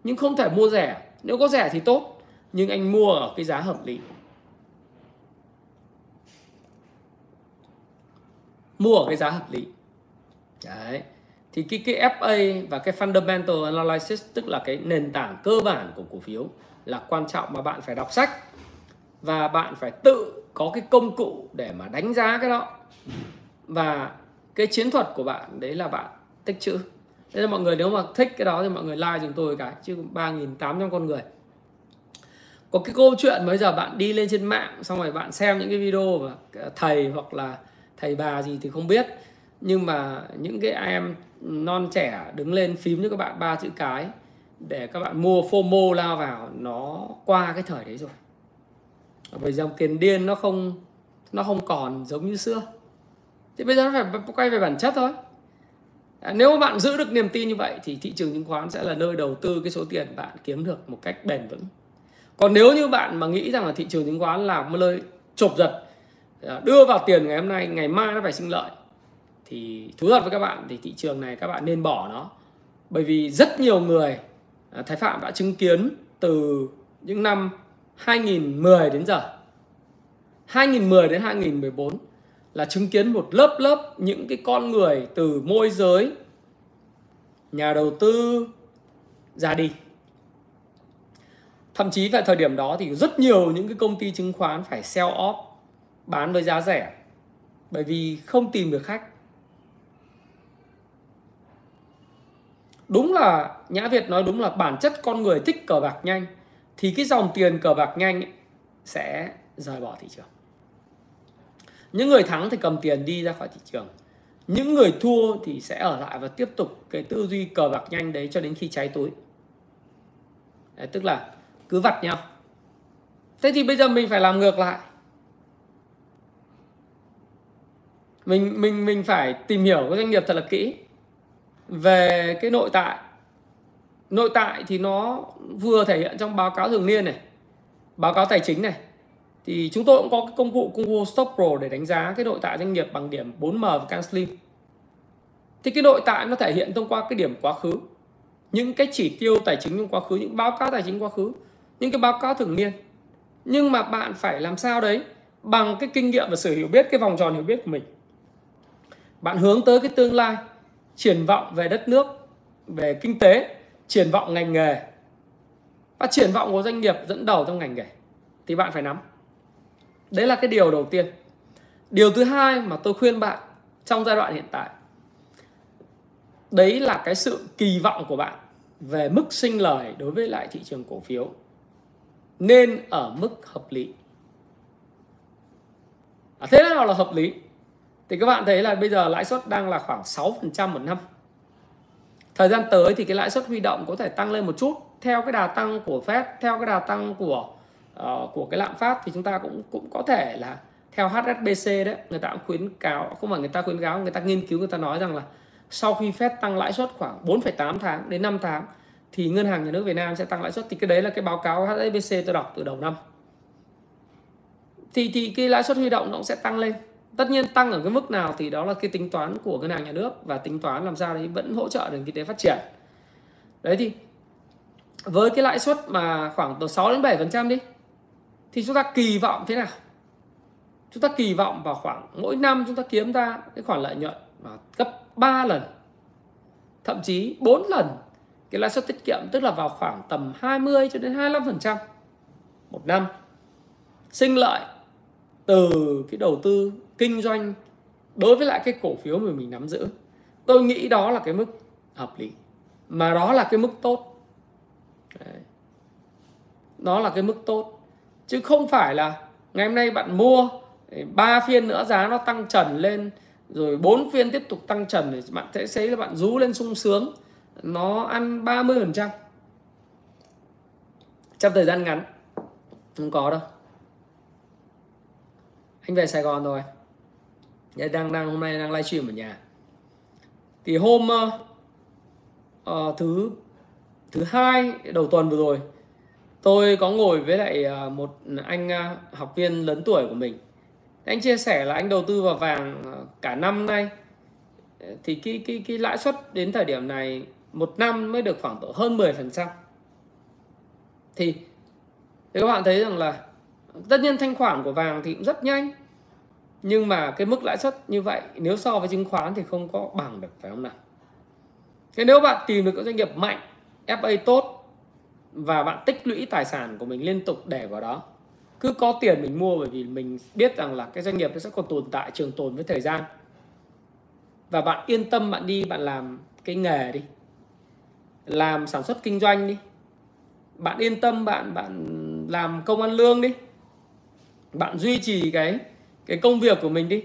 nhưng không thể mua rẻ. Nếu có rẻ thì tốt nhưng anh mua ở cái giá hợp lý. Mua ở cái giá hợp lý. Đấy. Thì cái cái FA và cái fundamental analysis tức là cái nền tảng cơ bản của cổ phiếu là quan trọng mà bạn phải đọc sách. Và bạn phải tự có cái công cụ để mà đánh giá cái đó. Và cái chiến thuật của bạn, đấy là bạn tích chữ. Nên là mọi người nếu mà thích cái đó thì mọi người like chúng tôi cái chứ 3.800 con người. Có cái câu chuyện bây giờ bạn đi lên trên mạng, xong rồi bạn xem những cái video và à, thầy hoặc là thầy bà gì thì không biết. Nhưng mà những cái em non trẻ đứng lên phím cho các bạn ba chữ cái, để các bạn mua FOMO lao vào, nó qua cái thời đấy rồi. Bởi dòng tiền điên nó không nó không còn giống như xưa thì bây giờ nó phải quay về bản chất thôi. À, nếu bạn giữ được niềm tin như vậy thì thị trường chứng khoán sẽ là nơi đầu tư cái số tiền bạn kiếm được một cách bền vững. Còn nếu như bạn mà nghĩ rằng là thị trường chứng khoán là một nơi chộp giật à, đưa vào tiền ngày hôm nay ngày mai nó phải sinh lợi thì thú thật với các bạn thì thị trường này các bạn nên bỏ nó. Bởi vì rất nhiều người à, Thái Phạm đã chứng kiến từ những năm 2010 đến giờ. 2010 đến 2014 là chứng kiến một lớp lớp những cái con người từ môi giới, nhà đầu tư ra đi. Thậm chí tại thời điểm đó thì rất nhiều những cái công ty chứng khoán phải sell off, bán với giá rẻ, bởi vì không tìm được khách. Đúng là, nhã việt nói đúng là bản chất con người thích cờ bạc nhanh, thì cái dòng tiền cờ bạc nhanh ấy sẽ rời bỏ thị trường những người thắng thì cầm tiền đi ra khỏi thị trường. Những người thua thì sẽ ở lại và tiếp tục cái tư duy cờ bạc nhanh đấy cho đến khi cháy túi đấy, tức là cứ vặt nhau. Thế thì bây giờ mình phải làm ngược lại. Mình mình mình phải tìm hiểu cái doanh nghiệp thật là kỹ về cái nội tại. Nội tại thì nó vừa thể hiện trong báo cáo thường niên này báo cáo tài chính này thì chúng tôi cũng có cái công cụ công cụ Stock Pro để đánh giá cái nội tại doanh nghiệp bằng điểm 4M và Can Slim. Thì cái nội tại nó thể hiện thông qua cái điểm quá khứ, những cái chỉ tiêu tài chính trong quá khứ, những báo cáo tài chính quá khứ, những cái báo cáo thường niên. Nhưng mà bạn phải làm sao đấy bằng cái kinh nghiệm và sự hiểu biết, cái vòng tròn hiểu biết của mình. Bạn hướng tới cái tương lai, triển vọng về đất nước, về kinh tế, triển vọng ngành nghề. Và triển vọng của doanh nghiệp dẫn đầu trong ngành nghề, thì bạn phải nắm đấy là cái điều đầu tiên. Điều thứ hai mà tôi khuyên bạn trong giai đoạn hiện tại đấy là cái sự kỳ vọng của bạn về mức sinh lời đối với lại thị trường cổ phiếu nên ở mức hợp lý. À, thế nào là hợp lý? Thì các bạn thấy là bây giờ lãi suất đang là khoảng 6% một năm. Thời gian tới thì cái lãi suất huy động có thể tăng lên một chút theo cái đà tăng của Fed theo cái đà tăng của uh, của cái lạm phát thì chúng ta cũng cũng có thể là theo HSBC đấy người ta cũng khuyến cáo không phải người ta khuyến cáo người ta nghiên cứu người ta nói rằng là sau khi Fed tăng lãi suất khoảng 4,8 tháng đến 5 tháng thì ngân hàng nhà nước Việt Nam sẽ tăng lãi suất. Thì cái đấy là cái báo cáo HSBC tôi đọc từ đầu năm. Thì thì cái lãi suất huy động nó cũng sẽ tăng lên. Tất nhiên tăng ở cái mức nào thì đó là cái tính toán của ngân hàng nhà nước và tính toán làm sao đấy vẫn hỗ trợ nền kinh tế phát triển. Đấy thì với cái lãi suất mà khoảng từ 6 đến 7 phần trăm đi thì chúng ta kỳ vọng thế nào? Chúng ta kỳ vọng vào khoảng mỗi năm chúng ta kiếm ra cái khoản lợi nhuận mà gấp 3 lần, thậm chí 4 lần cái lãi suất tiết kiệm, tức là vào khoảng tầm 20 cho đến 25% một năm. Sinh lợi từ cái đầu tư kinh doanh đối với lại cái cổ phiếu mà mình nắm giữ. Tôi nghĩ đó là cái mức hợp lý, mà đó là cái mức tốt. Đấy. nó là cái mức tốt chứ không phải là ngày hôm nay bạn mua ba phiên nữa giá nó tăng trần lên rồi bốn phiên tiếp tục tăng trần thì bạn sẽ thấy là bạn rú lên sung sướng. Nó ăn 30 phần trăm. Trong thời gian ngắn không có đâu. Anh về Sài Gòn rồi. Đang đang hôm nay đang livestream ở nhà. Thì hôm uh, thứ thứ hai đầu tuần vừa rồi tôi có ngồi với lại à, một anh à, học viên lớn tuổi của mình. Anh chia sẻ là anh đầu tư vào vàng à, cả năm nay. Thì cái cái cái lãi suất đến thời điểm này một năm mới được khoảng độ hơn 10 phần trăm. Thì, thì các bạn thấy rằng là tất nhiên thanh khoản của vàng thì cũng rất nhanh. Nhưng mà cái mức lãi suất như vậy nếu so với chứng khoán thì không có bằng được phải không nào? Thế nếu bạn tìm được các doanh nghiệp mạnh FA tốt và bạn tích lũy tài sản của mình liên tục để vào đó. Cứ có tiền mình mua bởi vì mình biết rằng là cái doanh nghiệp nó sẽ còn tồn tại, trường tồn với thời gian. Và bạn yên tâm, bạn đi, bạn làm cái nghề đi. Làm sản xuất kinh doanh đi. Bạn yên tâm, bạn bạn làm công ăn lương đi. Bạn duy trì cái cái công việc của mình đi.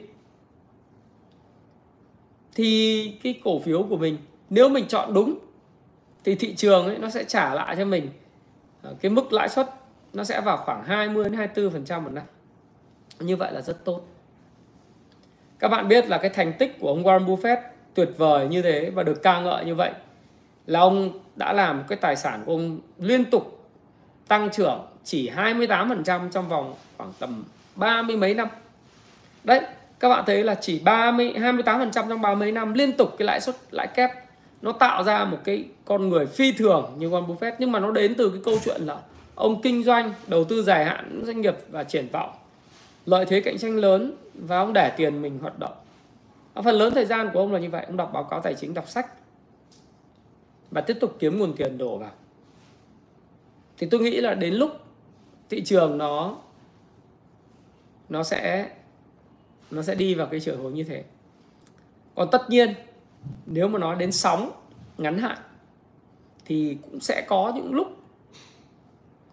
Thì cái cổ phiếu của mình, nếu mình chọn đúng, thì thị trường ấy nó sẽ trả lại cho mình. Ờ, cái mức lãi suất nó sẽ vào khoảng 20 đến 24% một năm. Như vậy là rất tốt. Các bạn biết là cái thành tích của ông Warren Buffett tuyệt vời như thế và được ca ngợi như vậy là ông đã làm cái tài sản của ông liên tục tăng trưởng chỉ 28% trong vòng khoảng tầm ba mươi mấy năm. Đấy, các bạn thấy là chỉ 30 28% trong ba mươi năm liên tục cái lãi suất lãi kép nó tạo ra một cái con người phi thường như Warren Buffett, nhưng mà nó đến từ cái câu chuyện là ông kinh doanh, đầu tư dài hạn doanh nghiệp và triển vọng. Lợi thế cạnh tranh lớn và ông để tiền mình hoạt động. Phần lớn thời gian của ông là như vậy, ông đọc báo cáo tài chính, đọc sách và tiếp tục kiếm nguồn tiền đổ vào. Thì tôi nghĩ là đến lúc thị trường nó nó sẽ nó sẽ đi vào cái chiều hướng như thế. Còn tất nhiên nếu mà nói đến sóng, ngắn hạn, thì cũng sẽ có những lúc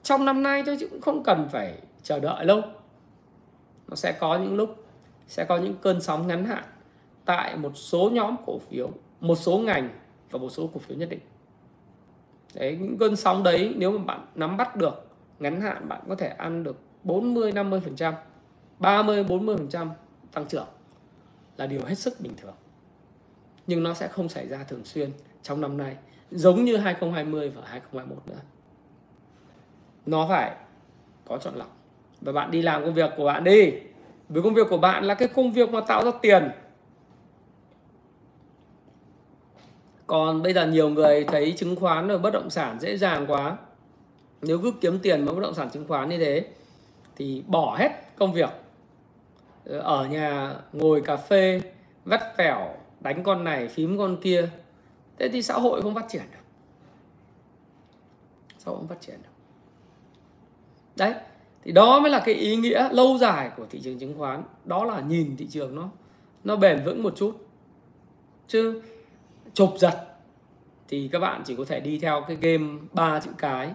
trong năm nay thôi chứ cũng không cần phải chờ đợi lâu. Nó sẽ có những lúc, sẽ có những cơn sóng ngắn hạn tại một số nhóm cổ phiếu, một số ngành và một số cổ phiếu nhất định. Đấy, những cơn sóng đấy nếu mà bạn nắm bắt được, ngắn hạn bạn có thể ăn được 40 50 phần trăm 30 40 phần trăm tăng trưởng là điều hết sức bình thường nhưng nó sẽ không xảy ra thường xuyên trong năm nay, giống như 2020 và 2021 nữa. Nó phải có chọn lọc. Và bạn đi làm công việc của bạn đi. Với công việc của bạn là cái công việc mà tạo ra tiền. Còn bây giờ nhiều người thấy chứng khoán và bất động sản dễ dàng quá. Nếu cứ kiếm tiền mà bất động sản chứng khoán như thế, thì bỏ hết công việc. Ở nhà ngồi cà phê, vắt vẻo đánh con này, phím con kia. Thế thì xã hội không phát triển được. Xã hội không phát triển được. Đấy, thì đó mới là cái ý nghĩa lâu dài của thị trường chứng khoán. Đó là nhìn thị trường nó nó bền vững một chút. Chứ chụp giật thì các bạn chỉ có thể đi theo cái game ba chữ cái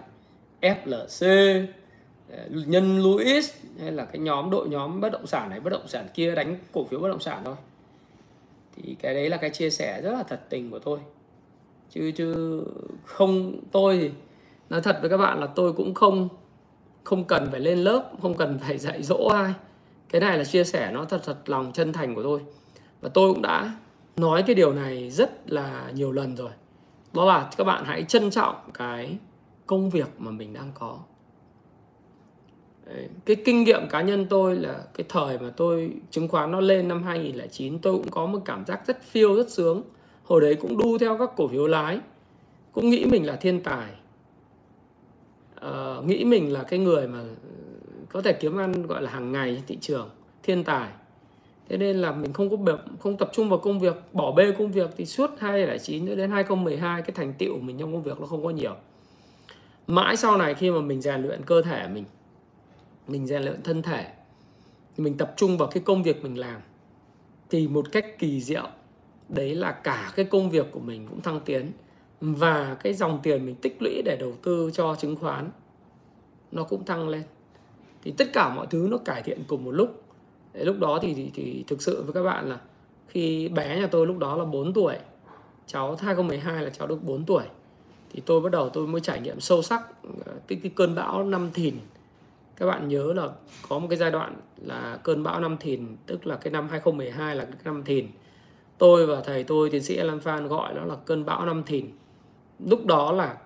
FLC nhân Luis hay là cái nhóm, đội nhóm bất động sản này, bất động sản kia đánh cổ phiếu bất động sản thôi thì cái đấy là cái chia sẻ rất là thật tình của tôi. Chứ chứ không, tôi thì, nói thật với các bạn là tôi cũng không không cần phải lên lớp, không cần phải dạy dỗ ai. Cái này là chia sẻ nó thật thật lòng chân thành của tôi. Và tôi cũng đã nói cái điều này rất là nhiều lần rồi. Đó là các bạn hãy trân trọng cái công việc mà mình đang có. Đấy. cái kinh nghiệm cá nhân tôi là cái thời mà tôi chứng khoán nó lên năm 2009 tôi cũng có một cảm giác rất phiêu rất sướng. Hồi đấy cũng đu theo các cổ phiếu lái cũng nghĩ mình là thiên tài. À, nghĩ mình là cái người mà có thể kiếm ăn gọi là hàng ngày trên thị trường thiên tài. Thế nên là mình không có việc không tập trung vào công việc bỏ bê công việc thì suốt 2009 đến 2012 cái thành tựu mình trong công việc nó không có nhiều. Mãi sau này khi mà mình rèn luyện cơ thể mình mình rèn luyện thân thể mình tập trung vào cái công việc mình làm thì một cách kỳ diệu đấy là cả cái công việc của mình cũng thăng tiến và cái dòng tiền mình tích lũy để đầu tư cho chứng khoán nó cũng tăng lên. Thì tất cả mọi thứ nó cải thiện cùng một lúc. Lúc đó thì, thì thì thực sự với các bạn là khi bé nhà tôi lúc đó là 4 tuổi cháu 2012 là cháu được 4 tuổi thì tôi bắt đầu tôi mới trải nghiệm sâu sắc ờ, cái, cái cơn bão năm thìn các bạn nhớ là có một cái giai đoạn là cơn bão năm thìn, tức là cái năm 2012 là cái năm thìn. Tôi và thầy tôi, tiến sĩ Alan Phan gọi nó là cơn bão năm thìn. Lúc đó là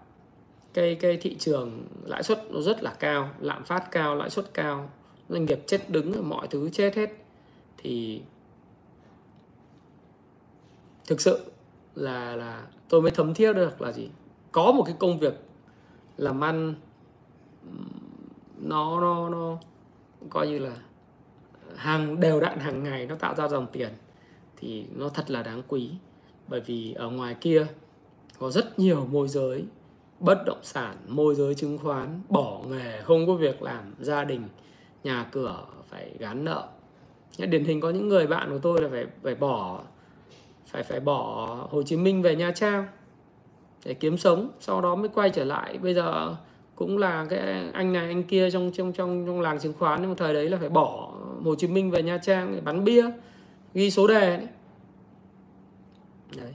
cái cái thị trường lãi suất nó rất là cao, lạm phát cao, lãi suất cao, doanh nghiệp chết đứng, mọi thứ chết hết. Thì thực sự là là tôi mới thấm thiết được là gì? Có một cái công việc làm ăn nó nó nó coi như là ờ, hàng, đều đặn hàng ngày nó tạo ra dòng tiền thì nó thật là đáng quý. Bởi vì ở ngoài kia có rất nhiều môi giới bất động sản, môi giới chứng khoán, bỏ nghề, không có việc làm, gia đình, nhà cửa, phải gán nợ. Điển hình có những người bạn của tôi là phải phải bỏ, phải phải bỏ Hồ Chí Minh về Nha Trang để kiếm sống, sau đó mới quay trở lại. Bây giờ cũng là cái anh này, anh kia trong trong trong trong làng chứng khoán, nhưng mà thời đấy là phải bỏ Hồ Chí Minh về Nha Trang để bắn bia, ghi số đề đấy. đấy.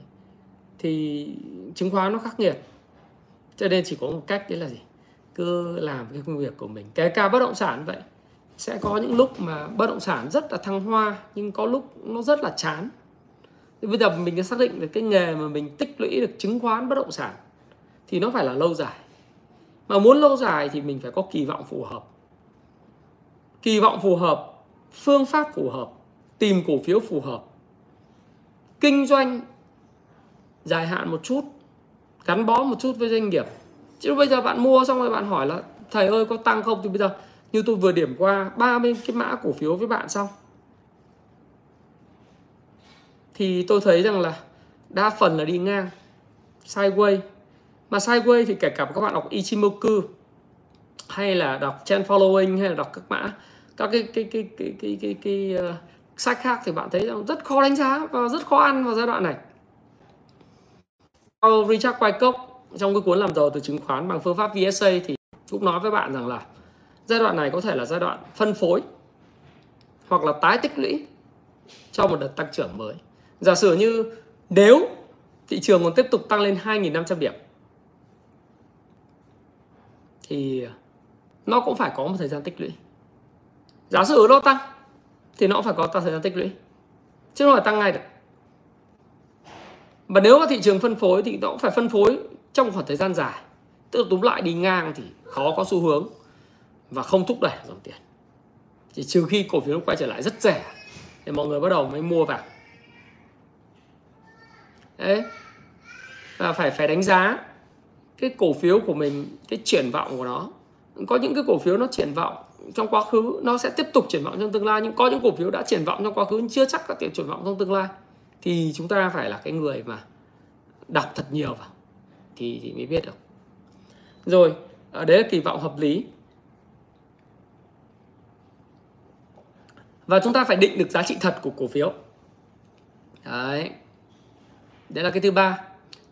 Thì chứng khoán nó khắc nghiệt. Cho nên chỉ có một cách đấy là gì? Cứ làm cái công việc của mình. Kể cả bất động sản vậy, sẽ có những lúc mà bất động sản rất là thăng hoa, nhưng có lúc nó rất là chán. Thì bây giờ mình đã xác định được cái nghề mà mình tích lũy được chứng khoán bất động sản, thì nó phải là lâu dài mà muốn lâu dài thì mình phải có kỳ vọng phù hợp. Kỳ vọng phù hợp, phương pháp phù hợp, tìm cổ phiếu phù hợp. Kinh doanh dài hạn một chút, gắn bó một chút với doanh nghiệp. Chứ bây giờ bạn mua xong rồi bạn hỏi là, thầy ơi, có tăng không? Thì bây giờ, như tôi vừa điểm qua 30 cái mã cổ phiếu với bạn xong. Thì tôi thấy rằng là đa phần là đi ngang, sideways mà sideways thì kể cả các bạn đọc Ichimoku hay là đọc trend following hay là đọc các mã các cái cái cái cái cái cái, cái, uh, sách khác thì bạn thấy rằng rất khó đánh giá và rất khó ăn vào giai đoạn này. Richard Wyckoff trong cái cuốn làm giàu từ chứng khoán bằng phương pháp VSA thì cũng nói với bạn rằng là giai đoạn này có thể là giai đoạn phân phối hoặc là tái tích lũy cho một đợt tăng trưởng mới. Giả sử như nếu thị trường còn tiếp tục tăng lên 2.500 điểm thì nó cũng phải có một thời gian tích lũy. Giá sử nó tăng thì nó cũng phải có thời gian tích lũy. Chứ không phải tăng ngay được. Và nếu mà thị trường phân phối thì nó cũng phải phân phối trong khoảng thời gian dài. Tức là túm lại đi ngang thì khó có xu hướng và không thúc đẩy dòng tiền. Chỉ trừ khi cổ phiếu quay trở lại rất rẻ thì mọi người bắt đầu mới mua vào. Đấy. Và phải phải đánh giá cái cổ phiếu của mình cái triển vọng của nó. Có những cái cổ phiếu nó triển vọng trong quá khứ nó sẽ tiếp tục triển vọng trong tương lai nhưng có những cổ phiếu đã triển vọng trong quá khứ chưa chắc có thể triển vọng trong tương lai. Thì chúng ta phải là cái người mà đọc thật nhiều vào thì, thì mới biết được. Rồi ở đấy là kỳ vọng hợp lý. Và chúng ta phải định được giá trị thật của cổ phiếu. Đấy. Đấy là cái thứ ba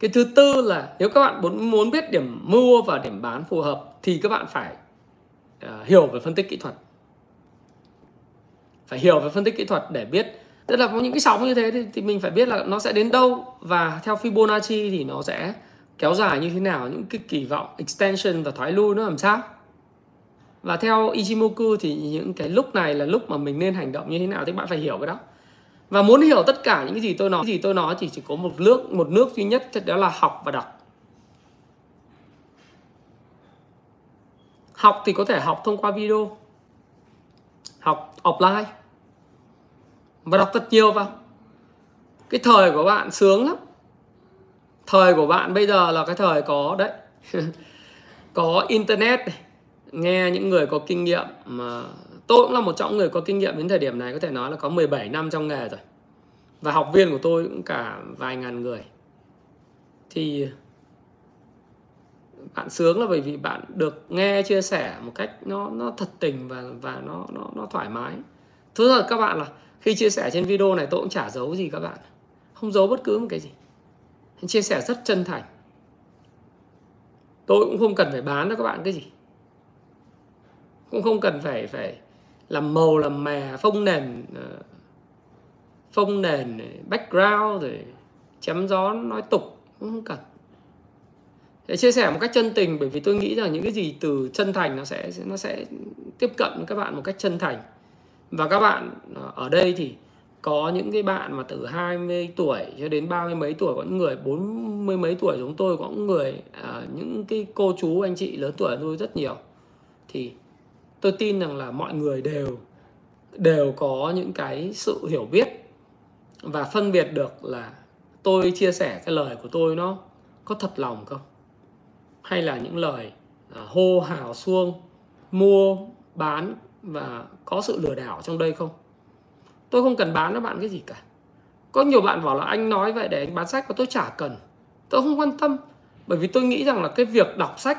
cái thứ tư là nếu các bạn muốn muốn biết điểm mua và điểm bán phù hợp thì các bạn phải uh, hiểu về phân tích kỹ thuật. Phải hiểu về phân tích kỹ thuật để biết. Tức là có những cái sóng như thế thì, thì mình phải biết là nó sẽ đến đâu và theo Fibonacci thì nó sẽ kéo dài như thế nào những cái kỳ vọng extension và thoái lui nó làm sao. Và theo Ichimoku thì những cái lúc này là lúc mà mình nên hành động như thế nào thì bạn phải hiểu cái đó và muốn hiểu tất cả những cái gì tôi nói gì tôi nói thì chỉ có một nước một nước duy nhất đó là học và đọc. Học thì có thể học thông qua video, học offline, và đọc thật nhiều vào. Cái thời của bạn sướng lắm. Thời của bạn bây giờ là cái thời có, đấy, có internet nghe những người có kinh nghiệm mà tôi cũng là một trong người có kinh nghiệm đến thời điểm này, có thể nói là có 17 năm trong nghề rồi. Và học viên của tôi cũng cả vài ngàn người. Thì bạn sướng là bởi vì bạn được nghe, chia sẻ một cách nó nó thật tình và và nó nó nó thoải mái. Thứ thật các bạn là khi chia sẻ trên video này tôi cũng chả giấu gì các bạn. Không giấu bất cứ một cái gì. Chia sẻ rất chân thành. Tôi cũng không cần phải bán cho các bạn cái gì. Cũng không cần phải phải làm màu làm mè phông nền ờ, phông nền background rồi chém gió nói tục cũng không cần. Để chia sẻ một cách chân tình bởi vì tôi nghĩ rằng những cái gì từ chân thành nó sẽ nó sẽ tiếp cận với các bạn một cách chân thành. Và các bạn ờ, ở đây thì có những cái bạn mà từ 20 tuổi cho đến ba mươi mấy tuổi có những người bốn mươi mấy tuổi giống tôi có những người à, những cái cô chú anh chị lớn tuổi hơn tôi rất nhiều. Thì tôi tin rằng là mọi người đều đều có những cái sự hiểu biết và phân biệt được là tôi chia sẻ cái lời của tôi nó có thật lòng không? Hay là những lời à, hô hào xuông, mua, bán và có sự lừa đảo trong đây không? Tôi không cần bán cho bạn cái gì cả. Có nhiều bạn bảo là anh nói vậy để anh bán sách và tôi chả cần. Tôi không quan tâm, bởi vì tôi nghĩ rằng là cái việc đọc sách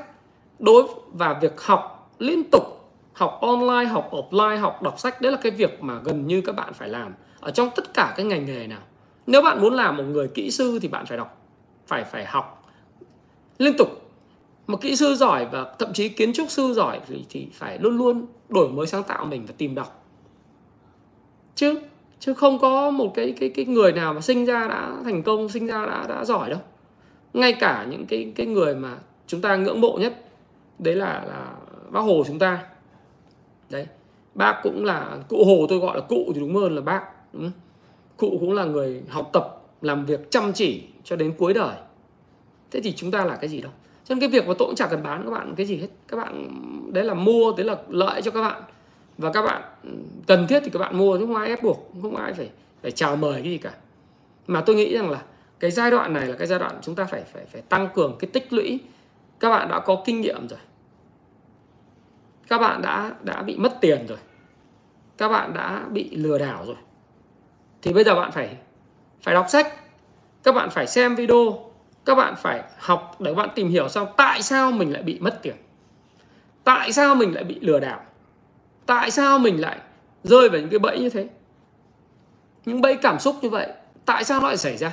đối và việc học liên tục học online học offline học đọc sách đấy là cái việc mà gần như các bạn phải làm ở trong tất cả các ngành nghề nào. Nếu bạn muốn làm một người kỹ sư thì bạn phải đọc phải phải học liên tục. Một kỹ sư giỏi và thậm chí kiến trúc sư giỏi thì, thì phải luôn luôn đổi mới sáng tạo mình và tìm đọc. Chứ chứ không có một cái cái cái người nào mà sinh ra đã thành công sinh ra đã đã giỏi đâu. Ngay cả những cái cái người mà chúng ta ngưỡng mộ nhất đấy là là bác hồ chúng ta đấy. Bác cũng là, cụ hồ tôi gọi là cụ thì đúng hơn là bác, đúng cụ cũng là người học tập, làm việc chăm chỉ cho đến cuối đời. Thế thì chúng ta là cái gì đâu? Cho nên cái việc mà tôi cũng chả cần bán các bạn, cái gì hết. Các bạn, đấy là mua, đấy là lợi cho các bạn. Và các bạn ừ, cần thiết thì các bạn mua, chứ không ai ép buộc, không ai phải phải chào mời cái gì cả. Mà tôi nghĩ rằng là cái giai đoạn này là cái giai đoạn chúng ta phải phải phải tăng cường cái tích lũy. Các bạn đã có kinh nghiệm rồi các bạn đã đã bị mất tiền rồi. Các bạn đã bị lừa đảo rồi. Thì bây giờ bạn phải phải đọc sách. Các bạn phải xem video. Các bạn phải học để bạn tìm hiểu xong tại sao mình lại bị mất tiền. Tại sao mình lại bị lừa đảo? Tại sao mình lại rơi vào những cái bẫy như thế? Những bẫy cảm xúc như vậy, tại sao nó lại xảy ra?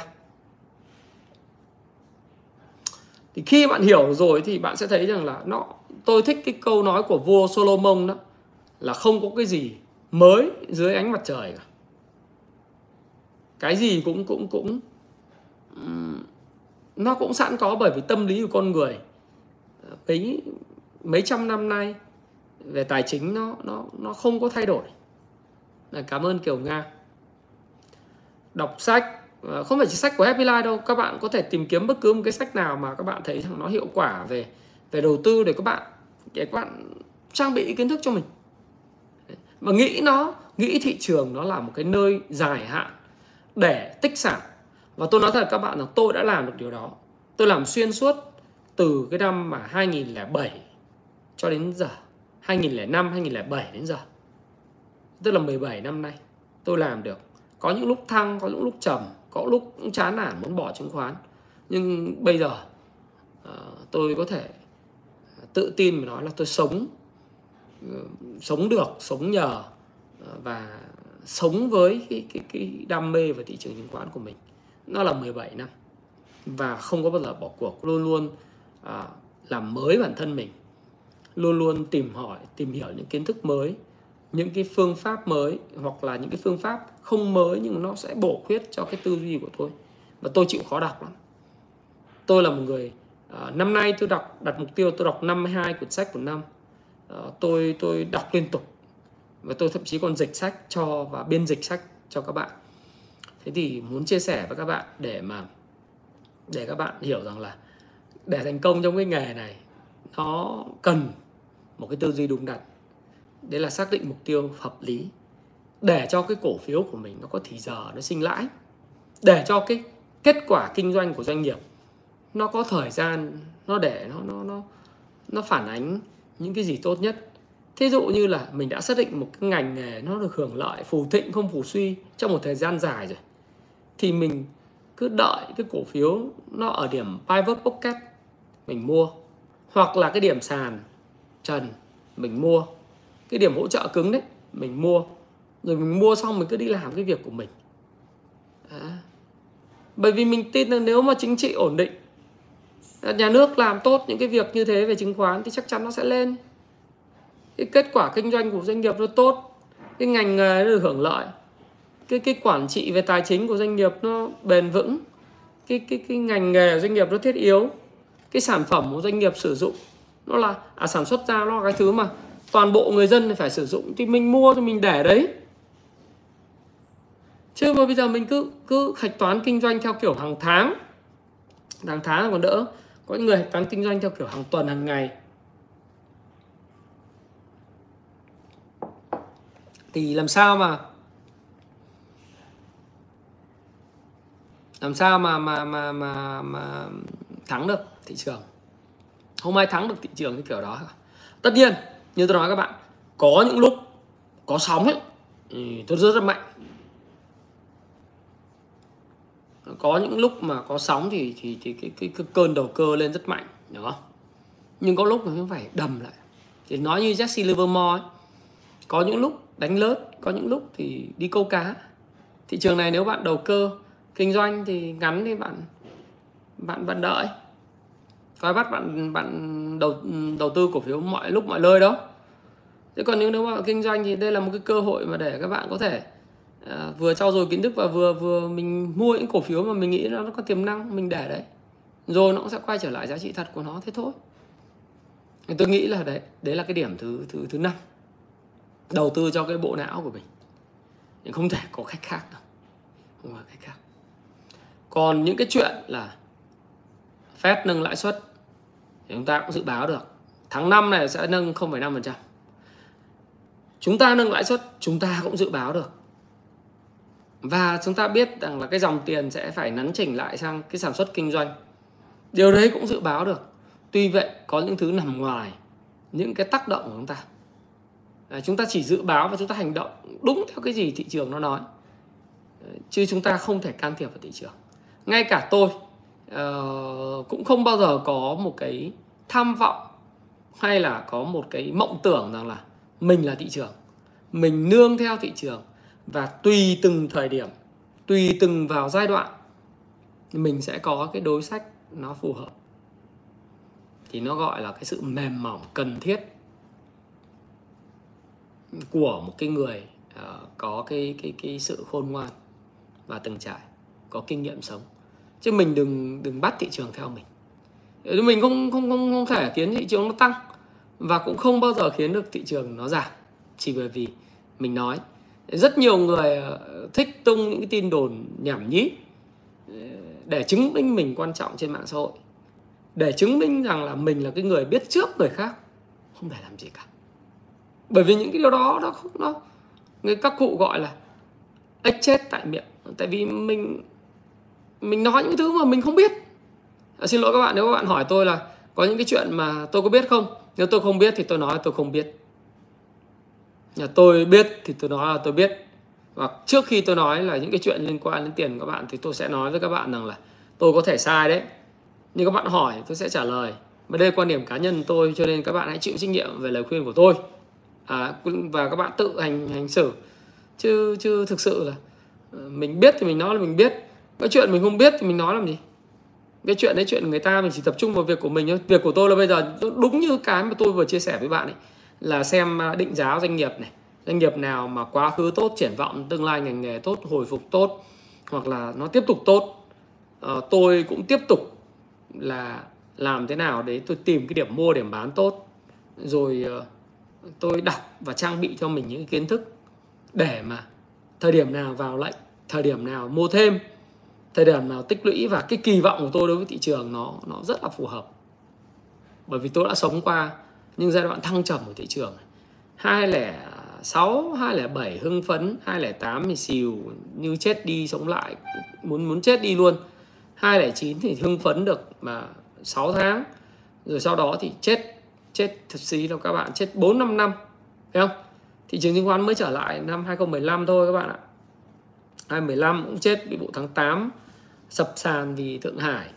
Thì khi bạn hiểu rồi thì bạn sẽ thấy rằng là nó, tôi thích cái câu nói của vua Solomon đó, là không có cái gì mới dưới ánh mặt trời cả. Cái gì cũng cũng cũng nó cũng sẵn có bởi vì tâm lý của con người. Mấy mấy trăm năm nay về tài chính nó nó nó không có thay đổi. Cảm ơn Kiều Nga. Đọc sách Ờ, không phải chỉ sách của Happy Life đâu, các bạn có thể tìm kiếm bất cứ một cái sách nào mà các bạn thấy rằng nó hiệu quả về về đầu tư để các bạn, để các bạn trang bị kiến thức cho mình. Và nghĩ nó, nghĩ thị trường nó là một cái nơi dài hạn để tích sản. Và tôi nói thật các bạn là tôi đã làm được điều đó. Tôi làm xuyên suốt từ cái năm mà 2007 cho đến giờ 2005 2007 đến giờ. Tức là 17 năm nay tôi làm được. Có những lúc thăng, có những lúc trầm có lúc cũng chán nản muốn bỏ chứng khoán. Nhưng bây giờ uh, tôi có thể tự tin mà nói là tôi sống uh, sống được sống nhờ uh, và sống với cái, cái, cái đam mê về thị trường chứng khoán của mình. Nó là 17 năm và không có bao giờ bỏ cuộc. Luôn luôn làm mới bản thân mình. Luôn luôn tìm hỏi tìm hiểu những kiến thức mới những cái phương pháp mới hoặc là những cái phương pháp không mới nhưng nó sẽ bổ khuyết cho cái tư duy của tôi. Và tôi chịu khó đọc lắm. Tôi là một người uh, năm nay tôi đọc đặt mục tiêu tôi đọc 52 cuốn sách của năm. Uh, tôi tôi đọc liên tục. Và tôi thậm chí còn dịch sách cho và biên dịch sách cho các bạn. Thế thì muốn chia sẻ với các bạn để mà để các bạn hiểu rằng là để thành công trong cái nghề này nó cần một cái tư duy đúng đắn đấy là xác định mục tiêu hợp lý. Để cho cái cổ phiếu của mình nó có thì giờ, nó sinh lãi. Để cho cái kết quả kinh doanh của doanh nghiệp nó có thời gian, nó để nó nó nó nó phản ánh những cái gì tốt nhất. Thí dụ như là mình đã xác định một cái ngành nghề nó được hưởng lợi, phù thịnh, không phù suy trong một thời gian dài rồi, thì mình cứ đợi cái cổ phiếu nó ở điểm pivot pocket mình mua, hoặc là cái điểm sàn trần mình mua cái điểm hỗ trợ cứng đấy mình mua. Rồi mình mua xong mình cứ đi làm cái việc của mình. À. bởi vì mình tin là nếu mà chính trị ổn định nhà nước làm tốt những cái việc như thế về chứng khoán thì chắc chắn nó sẽ lên. Cái kết quả kinh doanh của doanh nghiệp nó tốt cái ngành nghề nó được hưởng lợi. Cái cái quản trị về tài chính của doanh nghiệp nó bền vững. Cái cái cái ngành nghề của doanh nghiệp nó thiết yếu. Cái sản phẩm của doanh nghiệp sử dụng nó là à, sản xuất ra nó là cái thứ mà toàn bộ người dân phải sử dụng thì mình mua thì mình để đấy. Chứ mà bây giờ mình cứ cứ hạch toán kinh doanh theo kiểu hàng tháng. Hàng tháng còn đỡ. Có những người hạch toán kinh doanh theo kiểu hàng tuần, hàng ngày. Thì làm sao mà, làm sao mà mà mà mà mà thắng được thị trường? Không ai thắng được thị trường như kiểu đó. Tất nhiên như tôi nói các bạn có những lúc có sóng ấy thì tôi rất rất mạnh. Có những lúc mà có sóng thì thì thì cái cái, cái cơn đầu cơ lên rất mạnh đúng không? Nhưng có lúc mình phải đầm lại. Thì nói như Jesse Livermore ấy, có những lúc đánh lớn có những lúc thì đi câu cá. Thị trường này nếu bạn đầu cơ kinh doanh thì ngắn thì bạn bạn bạn đợi coi bắt bạn bạn đầu đầu tư cổ phiếu mọi lúc mọi nơi đó. thế còn nếu mà kinh doanh thì đây là một cái cơ hội mà để các bạn có thể à, vừa trau dồi kiến thức và vừa vừa mình mua những cổ phiếu mà mình nghĩ nó có tiềm năng mình để đấy. Rồi nó cũng sẽ quay trở lại giá trị thật của nó thế thôi. Tôi nghĩ là đấy đấy là cái điểm thứ thứ thứ năm. Đầu tư cho cái bộ não của mình. Nhưng không thể có cách khác đâu. Không có cách khác. Còn những cái chuyện là phép nâng lãi suất thì chúng ta cũng dự báo được. Tháng 5 này sẽ nâng 0,5% chúng ta nâng lãi suất chúng ta cũng dự báo được. Và chúng ta biết rằng là cái dòng tiền sẽ phải nắn chỉnh lại sang cái sản xuất kinh doanh. Điều đấy cũng dự báo được. Tuy vậy có những thứ nằm ngoài những cái tác động của chúng ta. À, chúng ta chỉ dự báo và chúng ta hành động đúng theo cái gì thị trường nó nói. Chứ chúng ta không thể can thiệp vào thị trường. Ngay cả tôi uh, cũng không bao giờ có một cái tham vọng hay là có một cái mộng tưởng rằng là mình là thị trường. Mình nương theo thị trường và tùy từng thời điểm tùy từng vào giai đoạn mình sẽ có cái đối sách nó phù hợp. Thì nó gọi là cái sự mềm mỏng cần thiết của một cái người uh, có cái cái cái sự khôn ngoan và từng trải có kinh nghiệm sống chứ mình đừng đừng bắt thị trường theo mình. Ờ, mình không không không không thể khiến thị trường nó tăng và cũng không bao giờ khiến được thị trường nó giảm. Chỉ bởi vì mình nói, rất nhiều người ờ, thích tung những cái tin đồn nhảm nhí ờ, để chứng minh mình quan trọng trên mạng xã hội. Để chứng minh rằng là mình là cái người biết trước người khác, không để làm gì cả. Bởi vì những cái điều đó, nó không, nó, người các cụ gọi là ếch chết tại miệng. Tại vì mình mình nói những thứ mà mình không biết. À, xin lỗi các bạn nếu các bạn hỏi tôi là có những cái chuyện mà tôi có biết không? Nếu tôi không biết thì tôi nói là tôi không biết. Nhà tôi biết thì tôi nói là tôi biết. Hoặc trước khi tôi nói là những cái chuyện liên quan đến tiền của các bạn thì tôi sẽ nói với các bạn rằng là tôi có thể sai đấy. Nhưng các bạn hỏi tôi sẽ trả lời. Và đây là quan điểm cá nhân tôi cho nên các bạn hãy chịu trách nhiệm về lời khuyên của tôi. À, và các bạn tự hành hành xử. Chứ chứ thực sự là ờ, mình biết thì mình nói là mình biết cái chuyện mình không biết thì mình nói làm gì? Cái chuyện đấy chuyện người ta mình chỉ tập trung vào việc của mình thôi. Việc của tôi là bây giờ đúng như cái mà tôi vừa chia sẻ với bạn ấy là xem à, định giá doanh nghiệp này. Doanh nghiệp nào mà quá khứ tốt triển vọng tương lai ngành nghề tốt hồi phục tốt hoặc là nó tiếp tục tốt à, tôi cũng tiếp tục là làm thế nào đấy tôi tìm cái điểm mua điểm bán tốt. Rồi uh, tôi đọc và trang bị cho mình những kiến thức để mà thời điểm nào vào lệnh thời điểm nào mua thêm thời điểm nào tích lũy và cái kỳ vọng của tôi đối với thị trường nó nó rất là phù hợp bởi vì tôi đã sống qua những giai đoạn thăng trầm của thị trường 206, 207 hưng phấn, 208 thì xìu như chết đi sống lại muốn muốn chết đi luôn. 209 thì hưng phấn được mà 6 tháng rồi sau đó thì chết chết thật xí đâu các bạn chết 4 5 năm thấy không? Thị trường chứng khoán mới trở lại năm 2015 thôi các bạn ạ. 2015 cũng chết bị vụ tháng 8 sập sàn vì Thượng Hải.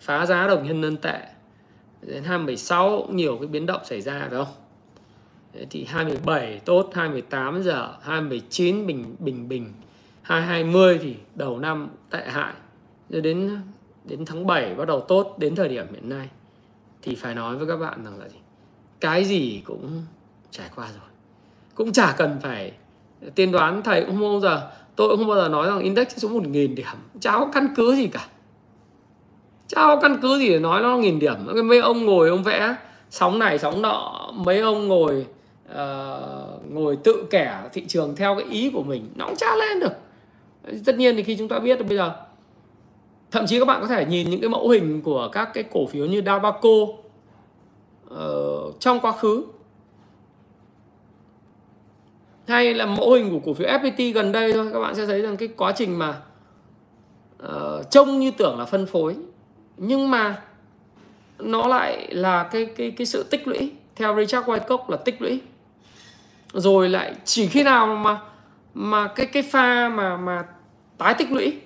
Phá giá đồng nhân dân tệ. Đến 2016 cũng nhiều cái biến động xảy ra phải không? Đấy, thì 27 tốt 28 giờ 29 bình bình bình. 2020 thì đầu năm tệ hại. Rồi đến đến tháng 7 bắt đầu tốt đến thời điểm hiện nay. Thì phải nói với các bạn rằng là gì? Cái gì cũng trải qua rồi. Cũng chả cần phải tiên đoán thầy cũng không bao giờ tôi cũng không bao giờ nói rằng index sẽ xuống một nghìn điểm. Chả có căn cứ gì cả. Chả có căn cứ gì để nói nó nghìn điểm. Mấy ông ngồi ông vẽ sóng này sóng nọ. Mấy ông ngồi uh, ngồi tự kẻ thị trường theo cái ý của mình. Nó cũng chả lên được. Tất nhiên thì khi chúng ta biết được bây giờ thậm chí các bạn có thể nhìn những cái mẫu hình của các cái cổ phiếu như Dabaco uh, trong quá khứ hay là mẫu hình của cổ phiếu FPT gần đây thôi các bạn sẽ thấy rằng cái quá trình mà uh, trông như tưởng là phân phối nhưng mà nó lại là cái cái cái sự tích lũy. Theo Richard Wyckoff là tích lũy. Rồi lại chỉ khi nào mà mà cái cái pha mà mà tái tích lũy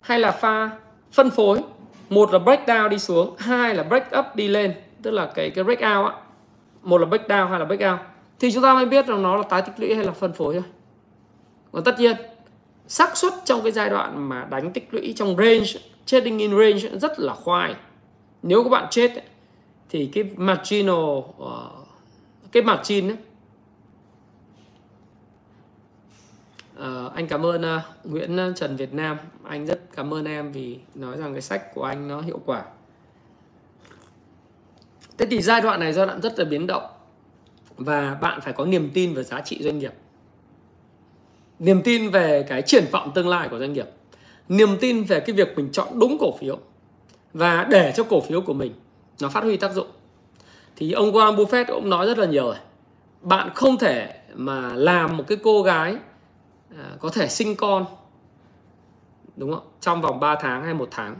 hay là pha phân phối một là break down đi xuống hai là break up đi lên tức là cái cái breakout á. Một là break down hai là breakout thì chúng ta mới biết rằng nó là tái tích lũy hay là phân phối thôi. Còn tất nhiên xác suất trong cái giai đoạn mà đánh tích lũy trong range trading in range rất là khoai. Nếu các bạn chết thì cái marginal ờ, cái margin ấy, Uh, anh cảm ơn uh, Nguyễn Trần Việt Nam. Anh rất cảm ơn em vì nói rằng cái sách của anh nó hiệu quả. Thế thì giai đoạn này giai đoạn rất là biến động và bạn phải có niềm tin về giá trị doanh nghiệp. Niềm tin về cái triển vọng tương lai của doanh nghiệp. Niềm tin về cái việc mình chọn đúng cổ phiếu và để cho cổ phiếu của mình nó phát huy tác dụng. Thì ông Warren Buffett cũng nói rất là nhiều rồi. Bạn không thể mà làm một cái cô gái à, có thể sinh con, đúng không? Trong vòng 3 tháng hay một tháng.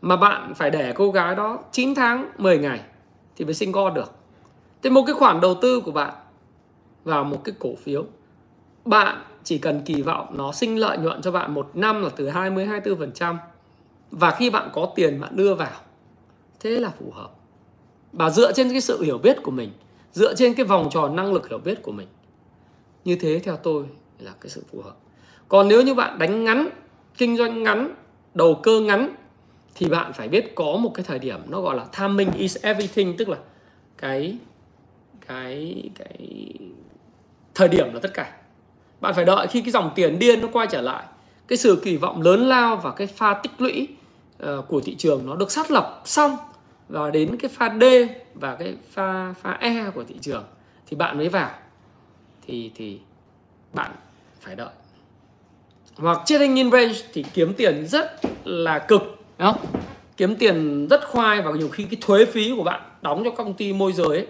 Mà bạn phải để cô gái đó 9 tháng 10 ngày thì mới sinh con được thế một cái khoản đầu tư của bạn vào một cái cổ phiếu, bạn chỉ cần kỳ vọng nó sinh lợi nhuận cho bạn một năm là từ 20 24% và khi bạn có tiền bạn đưa vào, thế là phù hợp. Và dựa trên cái sự hiểu biết của mình, dựa trên cái vòng tròn năng lực hiểu biết của mình, như thế theo tôi là cái sự phù hợp. Còn nếu như bạn đánh ngắn, kinh doanh ngắn, đầu cơ ngắn, thì bạn phải biết có một cái thời điểm nó gọi là timing is everything, tức là cái cái cái thời điểm là tất cả. Bạn phải đợi khi cái dòng tiền điên nó quay trở lại cái sự kỳ vọng lớn lao và cái pha tích lũy uh, của thị trường nó được xác lập xong và đến cái pha D và cái pha pha E của thị trường thì bạn mới vào. Thì thì bạn phải đợi. Hoặc trading in range thì kiếm tiền rất là cực đúng không? Kiếm tiền rất khoai và nhiều khi cái thuế phí của bạn đóng cho công ty môi giới ấy,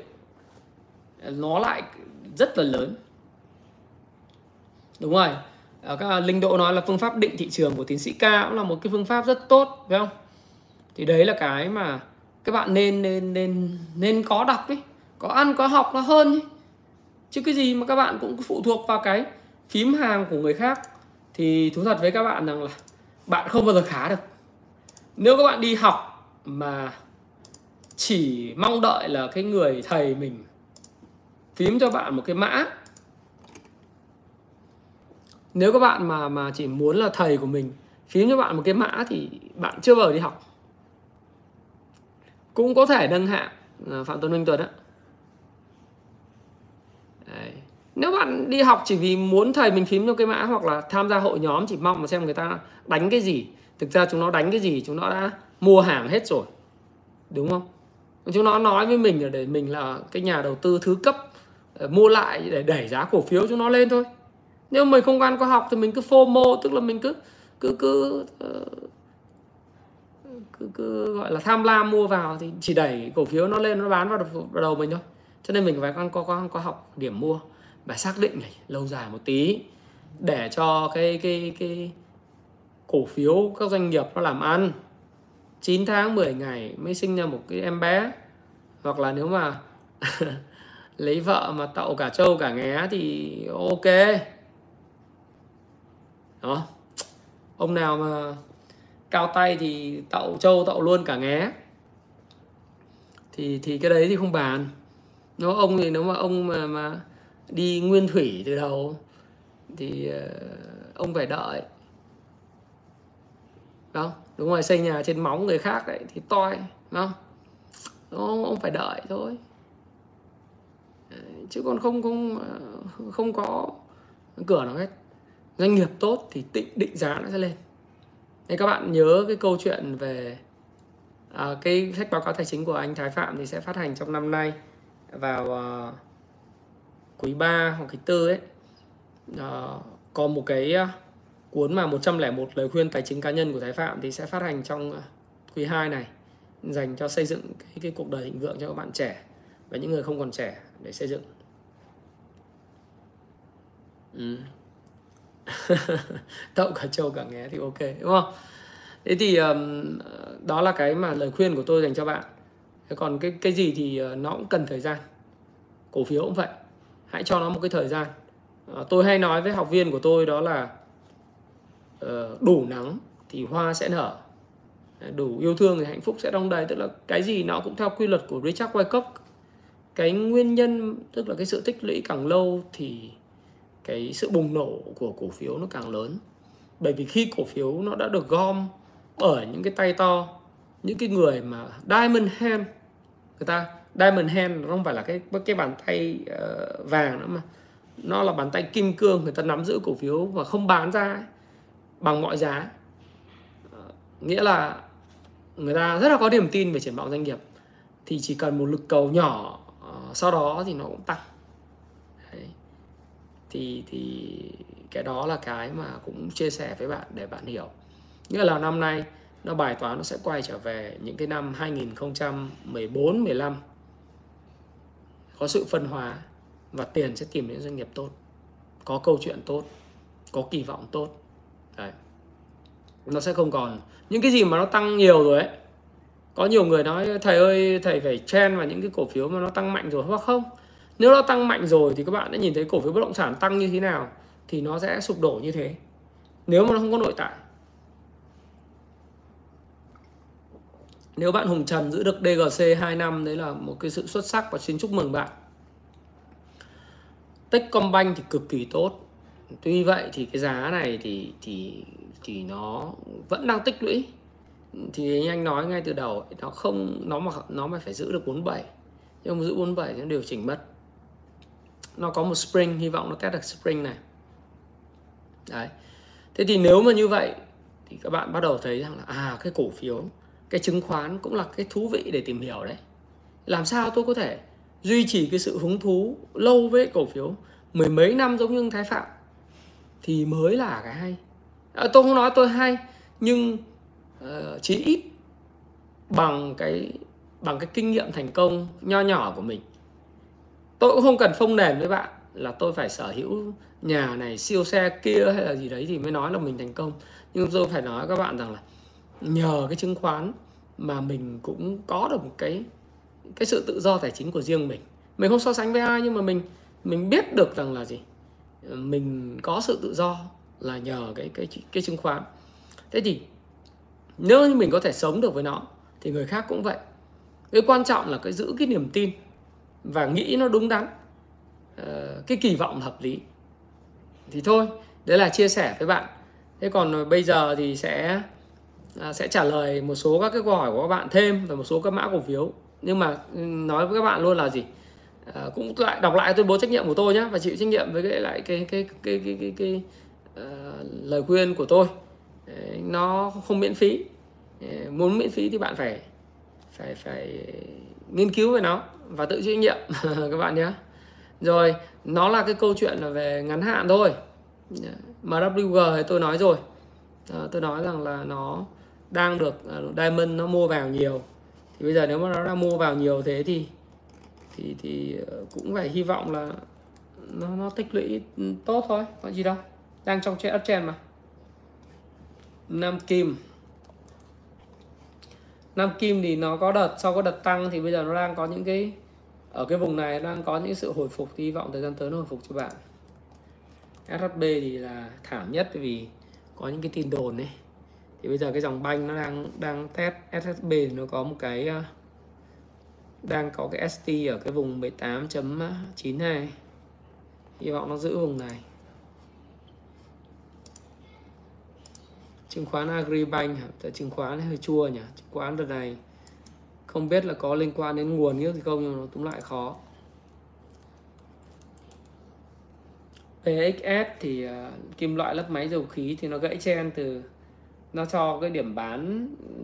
nó lại rất là lớn. Đúng rồi. Ờ, các linh độ nói là phương pháp định thị trường của tiến sĩ ca cũng là một cái phương pháp rất tốt, phải không? Thì đấy là cái mà các bạn nên nên nên nên có đọc ấy. Có ăn, có học nó hơn ấy. chứ cái gì mà các bạn cũng phụ thuộc vào cái phím hàng của người khác. Thì thú thật với các bạn rằng là bạn không bao giờ khá được. Nếu các bạn đi học mà chỉ mong đợi là cái người thầy mình phím cho bạn một cái mã. Nếu các bạn mà mà chỉ muốn là thầy của mình phím cho bạn một cái mã thì bạn chưa bao giờ đi học. Cũng có thể nâng hạng à, phạm tuấn minh tuấn á nếu bạn đi học chỉ vì muốn thầy mình phím cho cái mã hoặc là tham gia hội nhóm, chỉ mong mà xem người ta đánh cái gì. Thực ra chúng nó đánh cái gì, chúng nó đã mua hàng hết rồi. Đúng không? Chúng nó nói với mình là để mình là cái nhà đầu tư thứ cấp. Ờ, mua lại để đẩy giá cổ phiếu chúng nó lên thôi. Nếu mình không ăn có học thì mình cứ FOMO tức là mình cứ cứ cứ ờ, cứ, cứ gọi là tham lam mua vào thì chỉ đẩy cổ phiếu nó lên nó bán vào đầu, vào đầu mình thôi. Cho nên mình phải có có có, có học điểm mua và xác định này lâu dài một tí để cho cái cái cái cổ phiếu các doanh nghiệp nó làm ăn. 9 tháng 10 ngày mới sinh ra một cái em bé. Hoặc là nếu mà lấy vợ mà tậu cả trâu cả nghé thì ok. Đó. Ông nào mà cao tay thì tậu trâu tậu luôn cả nghé thì thì cái đấy thì không bàn. Nó ông thì nếu mà ông mà mà đi nguyên thủy từ đầu thì ờ, ông phải đợi. Không đúng rồi xây nhà trên móng người khác đấy thì toi không? Ông, ông phải đợi thôi chứ còn không không không có cửa nào hết doanh nghiệp tốt thì định định giá nó sẽ lên nên các bạn nhớ cái câu chuyện về à, cái sách báo cáo tài chính của anh Thái Phạm thì sẽ phát hành trong năm nay vào uh, quý 3 hoặc quý 4 ấy. Uh, có một cái uh, cuốn mà 101 lời khuyên tài chính cá nhân của Thái Phạm thì sẽ phát hành trong quý 2 này dành cho xây dựng cái, cái cuộc đời thịnh vượng cho các bạn trẻ và những người không còn trẻ để xây dựng. Ừ. tậu cả trâu cả nghé thì ok đúng không? Thế thì um, đó là cái mà lời khuyên của tôi dành cho bạn. Còn cái cái gì thì ờ, nó cũng cần thời gian. Cổ phiếu cũng vậy. Hãy cho nó một cái thời gian. À, tôi hay nói với học viên của tôi đó là uh, đủ nắng thì hoa sẽ nở. Đủ yêu thương thì hạnh phúc sẽ đong đầy. Tức là cái gì nó cũng theo quy luật của Richard Wyckoff. Cái nguyên nhân tức là cái sự tích lũy càng lâu thì cái sự bùng nổ của cổ phiếu nó càng lớn. Bởi vì khi cổ phiếu nó đã được gom ở những cái tay to những cái người mà diamond hand người ta diamond hand nó không phải là cái cái bàn tay uh, vàng nữa mà nó là bàn tay kim cương người ta nắm giữ cổ phiếu và không bán ra bằng mọi giá. Uh, nghĩa là người ta rất là có niềm tin về triển vọng doanh nghiệp thì chỉ cần một lực cầu nhỏ uh, sau đó thì nó cũng tăng thì thì cái đó là cái mà cũng chia sẻ với bạn để bạn hiểu. Nghĩa là năm nay nó bài toán nó sẽ quay trở về những cái năm 2014 15 có sự phân hóa và tiền sẽ tìm đến doanh nghiệp tốt. Có câu chuyện tốt, có kỳ vọng tốt. Đấy. Nó sẽ không còn những cái gì mà nó tăng nhiều rồi ấy. Có nhiều người nói, thầy ơi, thầy phải chen vào những cái cổ phiếu mà nó tăng mạnh rồi, hoặc không? Nếu nó tăng mạnh rồi thì các bạn đã nhìn thấy cổ phiếu bất động sản tăng như thế nào thì nó sẽ sụp đổ như thế. Nếu mà nó không có nội tại nếu bạn Hùng Trần giữ được DGC 2 năm, đấy là một cái sự xuất sắc và xin chúc mừng bạn. Techcombank thì cực kỳ tốt. Tuy vậy thì cái giá này thì thì thì nó vẫn đang tích lũy. Thì anh nói ngay từ đầu nó không, nó mà nó mà phải giữ được 47 nhưng mà giữ 47 thì nó điều chỉnh mất nó có một spring hy vọng nó test được spring này. Đấy. Thế thì nếu mà như vậy thì các bạn bắt đầu thấy rằng là à cái cổ phiếu cái chứng khoán cũng là cái thú vị để tìm hiểu đấy. Làm sao tôi có thể duy trì cái sự hứng thú lâu với cổ phiếu mười mấy năm giống như thái phạm? Thì mới là cái hay. À, tôi không nói tôi hay nhưng ờ, uh, chí ít bằng cái bằng cái kinh nghiệm thành công nho nhỏ của mình tôi cũng không cần phông nền với bạn là tôi phải sở hữu nhà này, siêu xe kia hay là gì đấy thì mới nói là mình thành công. Nhưng tôi phải nói các bạn rằng là nhờ cái chứng khoán mà mình cũng có được một cái cái sự tự do tài chính của riêng mình. Mình không so sánh với ai nhưng mà mình mình biết được rằng là gì? Mình có sự tự do là nhờ cái cái cái chứng khoán. Thế thì nếu như mình có thể sống được với nó thì người khác cũng vậy. Cái quan trọng là cái giữ cái niềm tin và nghĩ nó đúng đắn. Ờ, cái kỳ vọng hợp lý. Thì thôi đấy là chia sẻ với bạn. Thế còn ờ, bây giờ thì sẽ à, sẽ trả lời một số các cái câu hỏi của các bạn thêm và một số các mã cổ phiếu. Nhưng mà ừ, nói với các bạn luôn là gì? À, cũng lại đọc lại tuyên bố trách nhiệm của tôi nhé và chịu trách nhiệm với cái lại cái cái cái cái cái, cái, cái uh, lời khuyên của tôi. Nó không miễn phí. Muốn miễn phí thì bạn phải phải phải nghiên cứu về nó và tự chịu trách nhiệm các bạn nhé. Rồi nó là cái câu chuyện là về ngắn hạn thôi. MWG thì tôi nói rồi. À, tôi nói rằng là nó đang được uh, Diamond nó mua vào nhiều. Thì bây giờ nếu mà nó đang mua vào nhiều thế thì thì thì ờ, cũng phải hy vọng là nó nó tích lũy tốt thôi. Có gì đâu. Đang trong trên uptrend mà. Nam Kim. Nam Kim thì nó có đợt, sau có đợt tăng thì bây giờ nó đang có những cái, ở cái vùng này đang có những sự hồi phục, thì hy vọng thời gian tới nó hồi phục cho bạn. SHB thì là thảm nhất vì có những cái tin đồn ấy. Thì bây giờ cái dòng banh nó đang đang test SHB nó có một cái ờ, đang có cái ST ở cái vùng 18.92 hy vọng nó giữ vùng này. Chứng khoán Agribank tại chứng khoán hơi chua nhỉ? Chứng khoán đợt này không biết là có liên quan đến nguồn nước thì không nhưng nó cũng lại khó. PXS thì uh, kim loại lắp máy dầu khí thì nó gãy chen từ nó cho cái điểm bán ừ,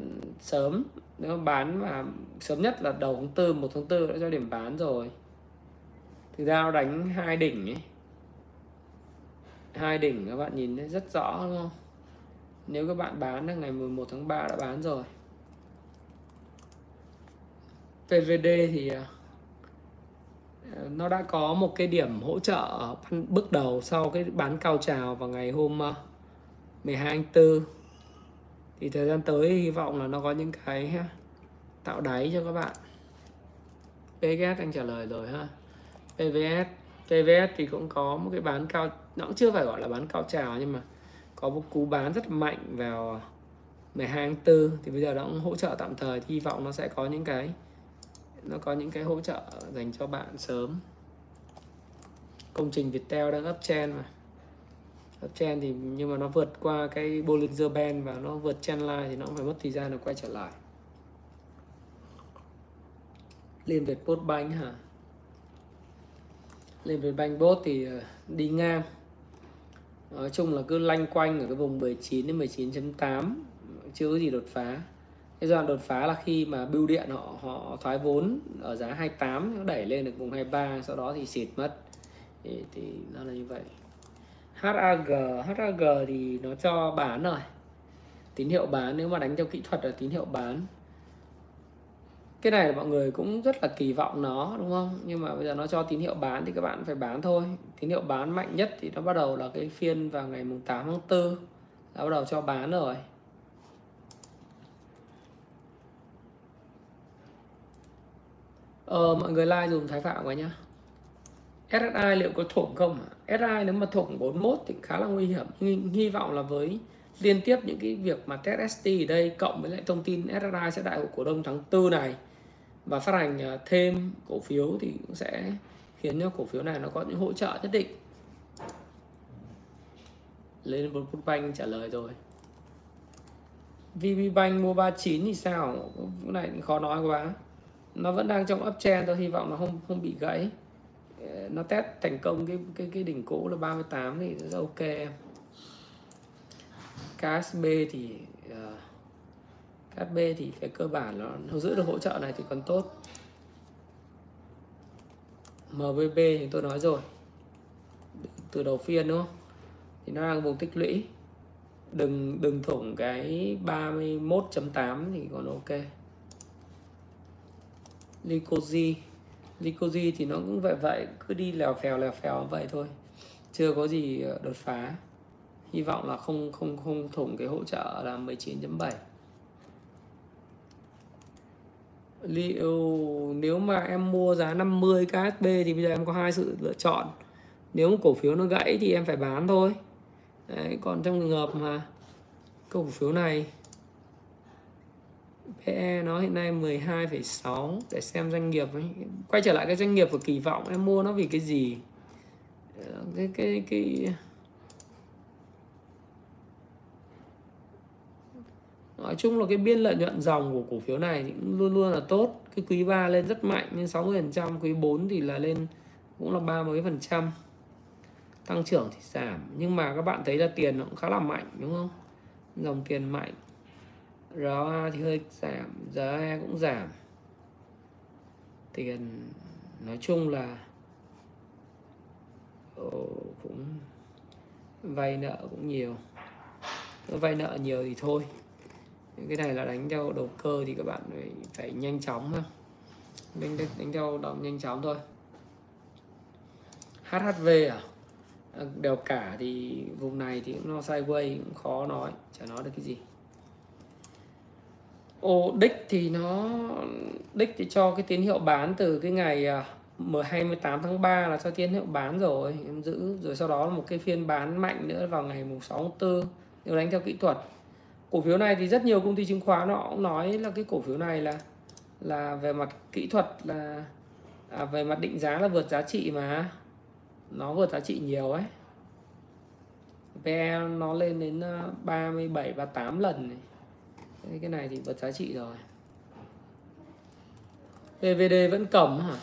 sớm. Nếu bán mà sớm nhất là đầu tháng tư một tháng tư đã cho điểm bán rồi. Thực ra nó đánh hai đỉnh ấy. Hai đỉnh các bạn nhìn thấy rất rõ đúng không? Nếu các bạn bán là ngày 11 tháng 3 đã bán rồi. PVD thì à, nó đã có một cái điểm hỗ trợ bước đầu sau cái bán cao trào vào ngày hôm à, 12 tháng 4 thì thời gian tới hy vọng là nó có những cái à, tạo đáy cho các bạn. PVS anh trả lời rồi ha. PVS PVS thì cũng có một cái bán cao, nó cũng chưa phải gọi là bán cao trào nhưng mà có một cú bán rất mạnh vào 12 tháng 4 thì bây giờ nó cũng hỗ trợ tạm thời. Thì hy vọng nó sẽ có những cái, nó có những cái hỗ trợ dành cho bạn sớm. Công trình Viettel đang uptrend mà. Uptrend thì nhưng mà nó vượt qua cái Bollinger Band và nó vượt trendline thì nó cũng phải mất thời gian để quay trở lại. Liên Việt Postbank hả? Liên Việt Bank Bot thì ờ, đi ngang nói chung là cứ lanh quanh ở cái vùng 19 đến 19.8 chưa có gì đột phá. Cái giai đoạn đột phá là khi mà bưu điện họ họ thoái vốn ở giá 28 nó đẩy lên được vùng 23 sau đó thì xịt mất. Thì, thì nó là như vậy. HAG HAG thì nó cho bán rồi. Tín hiệu bán nếu mà đánh theo kỹ thuật là tín hiệu bán cái này mọi người cũng rất là kỳ vọng nó đúng không nhưng mà bây giờ nó cho tín hiệu bán thì các bạn phải bán thôi tín hiệu bán mạnh nhất thì nó bắt đầu là cái phiên vào ngày mùng 8 tháng 4 đã bắt đầu cho bán rồi Ờ, mọi người like dùng Thái Phạm quá nhá. SSI liệu có thủng không? SSI nếu mà thủng 41 thì khá là nguy hiểm. Nhưng hy vọng là với liên tiếp những cái việc mà test ST ở đây cộng với lại thông tin SSI sẽ đại hội cổ đông tháng 4 này và phát hành à, thêm cổ phiếu thì cũng sẽ khiến cho cổ phiếu này nó có những hỗ trợ nhất định. Lên một Bank trả lời rồi. VB Bank mua 39 thì sao? Cái này khó nói quá nó vẫn đang trong uptrend, tôi hy vọng nó không không bị gãy ờ, nó test thành công cái cái cái đỉnh cũ là 38 thì rất ok em KSB thì uh, thì cái cơ bản nó, nó giữ được hỗ trợ này thì còn tốt. MBB thì tôi nói rồi. Từ đầu phiên đúng không? Thì nó đang vùng tích lũy. Đừng đừng thủng cái 31.8 thì còn ok. Lycosi Lycosi thì nó cũng vậy vậy. Cứ đi lèo phèo lèo phèo vậy thôi. Chưa có gì ờ, đột phá. Hy vọng là không không không thủng cái hỗ trợ là 19.7 liệu nếu mà em mua giá 50 KSB thì bây giờ em có hai sự lựa chọn. Nếu cổ phiếu nó gãy thì em phải bán thôi. Đấy, còn trong trường hợp mà cổ phiếu này PE nó hiện nay 12,6 để xem doanh nghiệp ấy. quay trở lại cái doanh nghiệp và kỳ vọng em mua nó vì cái gì? Ờ, cái cái cái nói chung là cái biên lợi nhuận dòng của cổ phiếu này thì cũng luôn luôn là tốt. Cái quý 3 lên rất mạnh nhưng 60 phần trăm quý 4 thì là lên cũng là ba mấy phần trăm. Tăng trưởng thì giảm nhưng mà các bạn thấy là tiền nó cũng khá là mạnh đúng không? Dòng tiền mạnh. ROA thì hơi giảm giá cũng giảm. Tiền nói chung là Ồ, cũng vay nợ cũng nhiều. Vay nợ nhiều thì thôi cái này là đánh theo đầu cơ thì các bạn phải, phải nhanh chóng thôi. Đánh, đánh theo động nhanh chóng thôi. HHV à? à đều cả thì vùng này thì nó sideways cũng khó nói chả nói được cái gì. Ô đích thì nó đích thì cho cái tín hiệu bán từ cái ngày à, m 28 tháng 3 là cho tín hiệu bán rồi em giữ. Rồi sau đó là một cái phiên bán mạnh nữa vào ngày mùng 6 tháng 4 nếu đánh theo kỹ thuật cổ phiếu này thì rất nhiều công ty chứng khoán họ cũng nói là cái cổ phiếu này là là về mặt kỹ thuật là à, về mặt định giá là vượt giá trị mà. Nó vượt giá trị nhiều ấy. PE nó lên đến à, 37 38 lần này. Cái này thì vượt giá trị rồi. PVD vẫn cầm hả?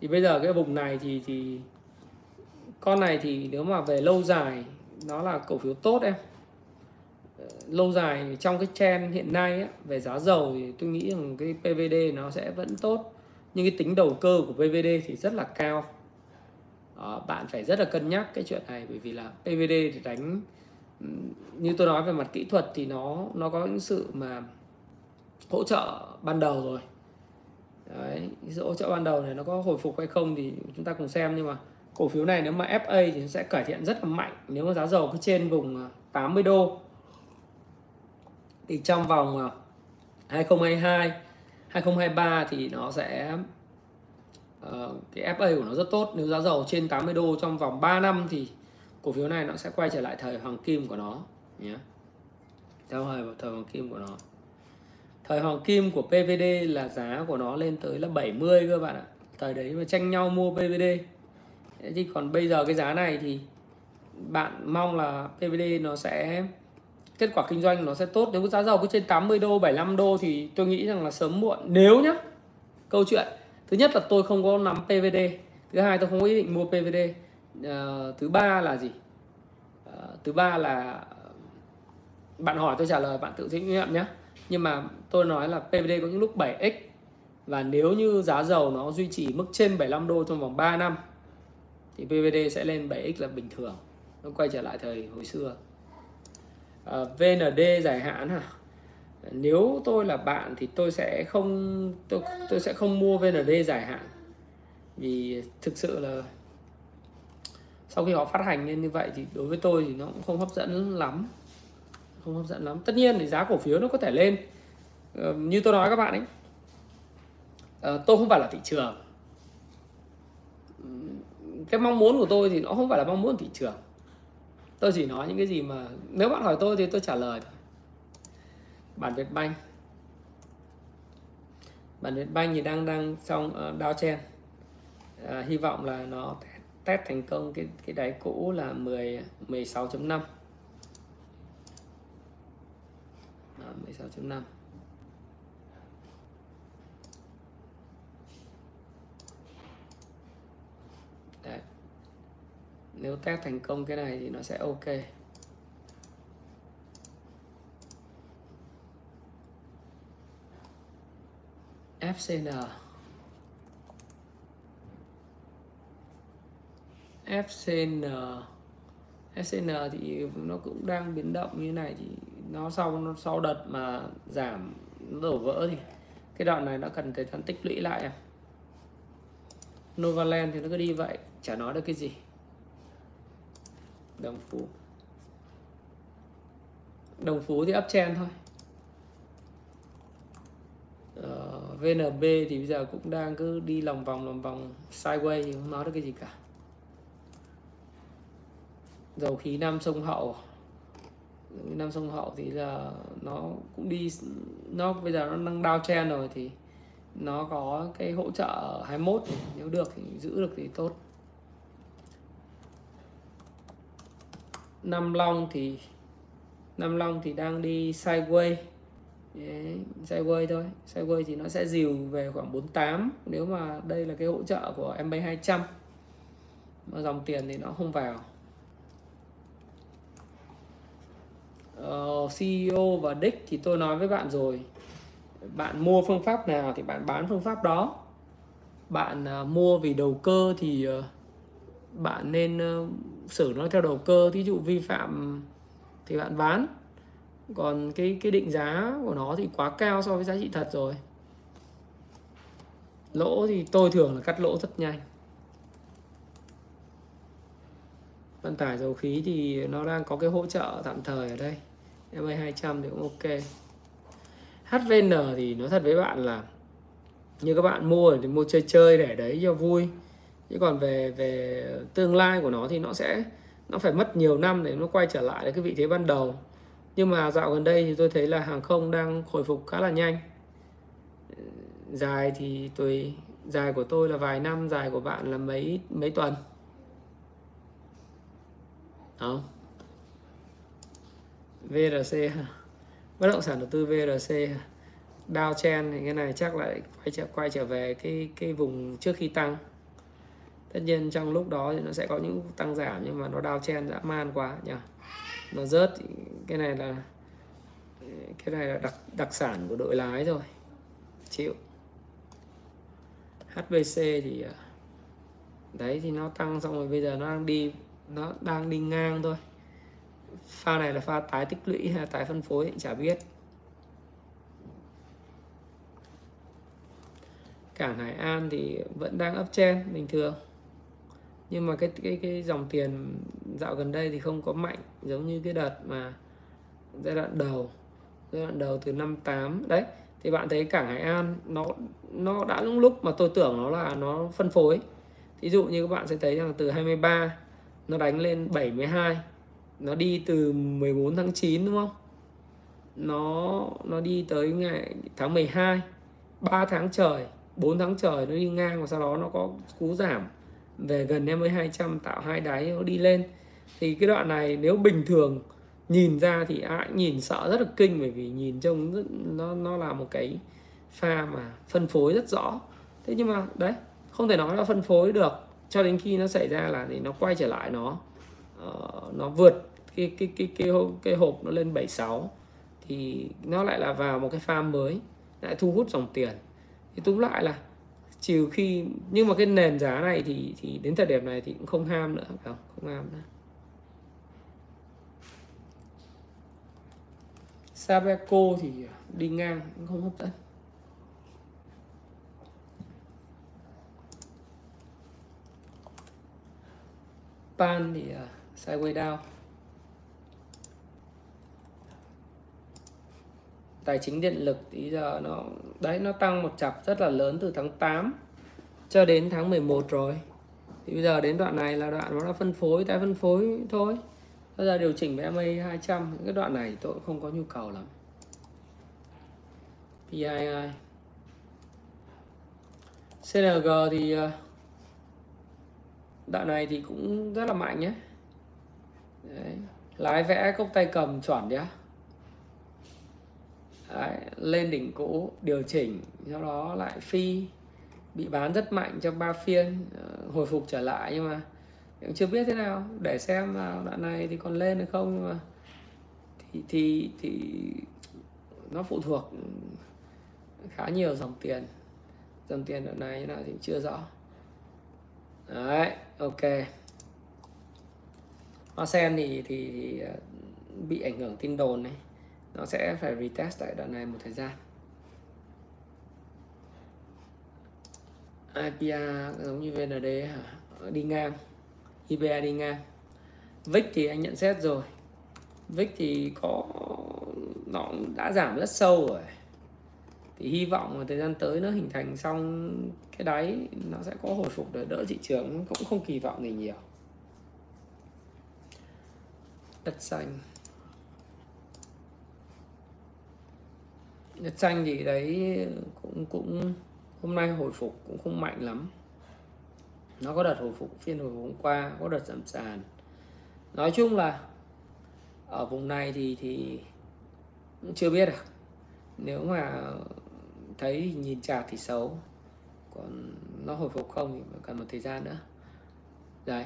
Thì bây giờ cái vùng này thì thì con này thì nếu mà về lâu dài nó là cổ phiếu tốt em lâu dài trong cái trend hiện nay á, về giá dầu thì tôi nghĩ rằng cái PVD nó sẽ vẫn tốt. Nhưng cái tính đầu cơ của PVD thì rất là cao. Đó, bạn phải rất là cân nhắc cái chuyện này bởi vì là PVD thì đánh như tôi nói về mặt kỹ thuật thì nó nó có những sự mà hỗ trợ ban đầu rồi. Đấy, sự hỗ trợ ban đầu này nó có hồi phục hay không thì chúng ta cùng xem nhưng mà cổ phiếu này nếu mà FA thì nó sẽ cải thiện rất là mạnh. Nếu mà giá dầu cứ trên vùng ờ, 80 đô thì trong vòng ờ, 2022 2023 thì nó sẽ uh, cái FA của nó rất tốt. Nếu giá dầu trên 80 đô trong vòng 3 năm thì cổ phiếu này nó sẽ quay trở lại thời hoàng kim của nó nhé. Theo thời thời hoàng kim của nó. Thời hoàng kim của PVD là giá của nó lên tới là 70 cơ bạn ạ. Thời đấy mà tranh nhau mua PVD thế thì còn bây giờ cái giá này thì bạn mong là PVD nó sẽ kết quả kinh doanh nó sẽ tốt. Nếu giá dầu cứ trên 80 đô 75 đô thì tôi nghĩ rằng là sớm muộn. Nếu nhá câu chuyện. Thứ nhất là tôi không có nắm PVD thứ hai tôi không có ý định mua PVD uh, ờ, thứ ba là gì? Uh, thứ ba là ờ, bạn hỏi tôi trả lời bạn tự chịu trách nhiệm nhé nhưng mà tôi nói là PVD có những lúc 7x và nếu như giá dầu nó duy trì mức trên 75 đô trong vòng 3 năm thì PVD sẽ lên 7x là bình thường. Nó quay trở lại thời hồi xưa. Ờ, à, VND dài hạn hả? Nếu tôi là bạn thì tôi sẽ không tôi tôi sẽ không mua VND dài hạn. Vì thực sự là sau khi họ phát hành lên như vậy thì đối với tôi thì nó cũng không hấp dẫn lắm. Không hấp dẫn lắm. Tất nhiên thì giá cổ phiếu nó có thể lên. Ờ, như tôi nói các bạn ấy. Ờ, tôi không phải là thị trường. Cái mong muốn của tôi thì nó không phải là mong muốn thị trường tôi chỉ nói những cái gì mà nếu bạn hỏi tôi thì tôi trả lời thôi. Bản Việt Banh. Bản Việt Banh thì đang đang trong ờ, uh, down chen. Uh, hy vọng là nó test thành công cái cái đáy cũ là 10 16.5 à, 16.5 Đấy. Nếu test thành công cái này thì nó sẽ ok. FCN FCN FCN thì nó cũng đang biến động như này thì nó sau nó sau đợt mà giảm, nó đổ vỡ thì cái đoạn này nó cần thời gian tích lũy lại em. Novaland thì nó cứ đi vậy, chả nói được cái gì đồng phú. Đồng phú thì uptrend thôi. Ờ, VNB thì bây giờ cũng đang cứ đi lòng vòng lòng vòng sideways thì không nói được cái gì cả. Dầu khí nam sông hậu. Nam sông hậu thì là nó cũng đi nó bây giờ nó đang đao chen rồi thì nó có cái hỗ trợ 21 thì nếu được thì giữ được thì tốt. Nam Long thì Nam Long thì đang đi sideways Đấy, sideways thôi. Sideways thì nó sẽ dìu về khoảng 48 nếu mà đây là cái hỗ trợ của MB 200 mà dòng tiền thì nó không vào. Ờ, uh, CEO và Dick thì tôi nói với bạn rồi. Bạn mua phương pháp nào thì bạn bán phương pháp đó. Bạn uh, mua vì đầu cơ thì uh, bạn nên uh, xử nó theo đầu cơ, thí dụ vi phạm thì bạn bán. Còn cái cái định giá của nó thì quá cao so với giá trị thật rồi. Lỗ thì tôi thường là cắt lỗ rất nhanh. Vận tải dầu khí thì nó đang có cái hỗ trợ tạm thời ở đây. MA 200 thì cũng ok. HVN thì nói thật với bạn là như các bạn mua thì mua chơi chơi để đấy cho vui chứ còn về về tương lai của nó thì nó sẽ, nó phải mất nhiều năm để nó quay trở lại cái vị thế ban đầu. Nhưng mà dạo gần đây thì tôi thấy là hàng không đang hồi phục khá là nhanh. Dài thì tùy dài của tôi là vài năm, dài của bạn là mấy mấy tuần. Không VRC bất động sản đầu tư VRC Dow Chen thì cái này chắc lại quay trở quay trở về cái cái vùng trước khi tăng tất nhiên trong lúc đó thì nó sẽ có những tăng giảm nhưng mà nó đao Chen, dã man quá nhỉ. Nó rớt cái này là, cái này là đặc đặc sản của đội lái rồi chịu. HVC thì à, đấy thì nó tăng xong rồi bây giờ nó đang đi, nó đang đi ngang thôi. Pha này là pha tái tích lũy hay tái phân phối thì chả biết. Cảng Hải An thì vẫn đang uptrend bình thường nhưng mà cái cái cái dòng tiền dạo gần đây thì không có mạnh, giống như cái đợt mà giai đoạn đầu, giai đoạn đầu từ năm 8 đấy, thì bạn thấy cảng Hải An nó nó đã lúc lúc mà tôi tưởng nó là nó phân phối. Thí dụ như các bạn sẽ thấy rằng từ 23 nó đánh lên 72 nó đi từ 14 tháng 9 đúng không? Nó nó đi tới ngày, tháng 12 3 tháng trời 4 tháng trời nó đi ngang và sau đó nó có cú giảm về gần 5200 tạo hai đáy nó đi lên. Thì cái đoạn này nếu bình thường nhìn ra thì ai nhìn sợ rất là kinh bởi vì nhìn trông rất, nó nó là một cái pha mà phân phối rất rõ. Thế nhưng mà đấy không thể nói là phân phối được. Cho đến khi nó xảy ra là thì nó quay trở lại nó uh, nó vượt cái cái cái cái cái hộp nó lên 76 thì nó lại là vào một cái pha mới lại thu hút dòng tiền. Thì túm lại là trừ khi nhưng mà cái nền giá này thì thì đến thời điểm này thì cũng không ham nữa phải không không ham nữa. Sabeco thì đi ngang cũng không hấp dẫn. Pan thì uh, sideways down. Tài chính điện lực thì giờ nó, đấy, nó tăng một chập rất là lớn từ tháng 8 cho đến tháng 11 rồi. Thì bây giờ đến đoạn này là đoạn nó đã phân phối tái phân phối thôi. Bây giờ điều chỉnh với MA 200 những cái đoạn này tôi cũng không có nhu cầu lắm. PII CNG thì ờ, đoạn này thì cũng rất là mạnh nhé. Đấy. lái vẽ cốc tay cầm chuẩn nhé Đấy, lên đỉnh cũ điều chỉnh sau đó lại phi. Bị bán rất mạnh trong ba phiên ờ, hồi phục trở lại nhưng mà cũng chưa biết thế nào. Để xem vào đoạn này thì còn lên được không nhưng mà thì thì thì nó phụ thuộc khá nhiều dòng tiền. Dòng tiền đoạn này như nào thì chưa rõ. Đấy ok. Hoa sen thì, thì thì ờ, bị ảnh hưởng tin đồn này nó sẽ phải retest tại đoạn này một thời gian. IPA giống như VND hả? Ờ, đi ngang. IPA đi ngang. VIX thì anh nhận xét rồi. VIX thì có, nó đã giảm rất sâu rồi. Thì hy vọng là thời gian tới nó hình thành xong cái đáy, nó sẽ có hồi phục để đỡ thị trường. Cũng không kỳ vọng gì nhiều. Đất xanh. Nhật xanh thì đấy cũng cũng hôm nay hồi phục cũng không mạnh lắm. Nó có đợt hồi phục phiên hồi hôm qua có đợt giảm sàn. Nói chung là ở vùng này thì thì cũng chưa biết được nếu mà thấy nhìn chạc thì xấu. Còn nó hồi phục không thì cần một thời gian nữa. Đấy.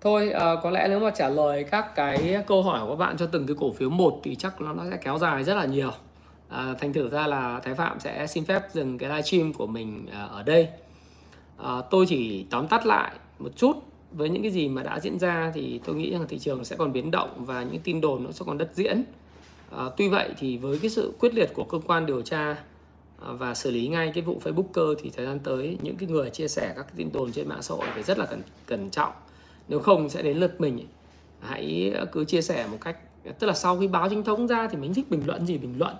Thôi à, có lẽ nếu mà trả lời các cái câu hỏi của các bạn cho từng cái cổ phiếu một thì chắc nó nó sẽ kéo dài rất là nhiều à, thành thử ra là thái phạm sẽ xin phép dừng cái livestream của mình à, ở đây. À, tôi chỉ tóm tắt lại một chút. Với những cái gì mà đã diễn ra thì tôi nghĩ rằng thị trường sẽ còn biến động và những tin đồn nó sẽ còn đất diễn. À, tuy vậy thì với cái sự quyết liệt của cơ quan điều tra và xử lý ngay cái vụ Facebooker thì thời gian tới những cái người chia sẻ các tin đồn trên mạng xã hội phải rất là cẩn cẩn trọng. Nếu không sẽ đến lượt mình. Hãy cứ chia sẻ một cách tức là sau khi báo chính thống ra thì mình thích bình luận gì bình luận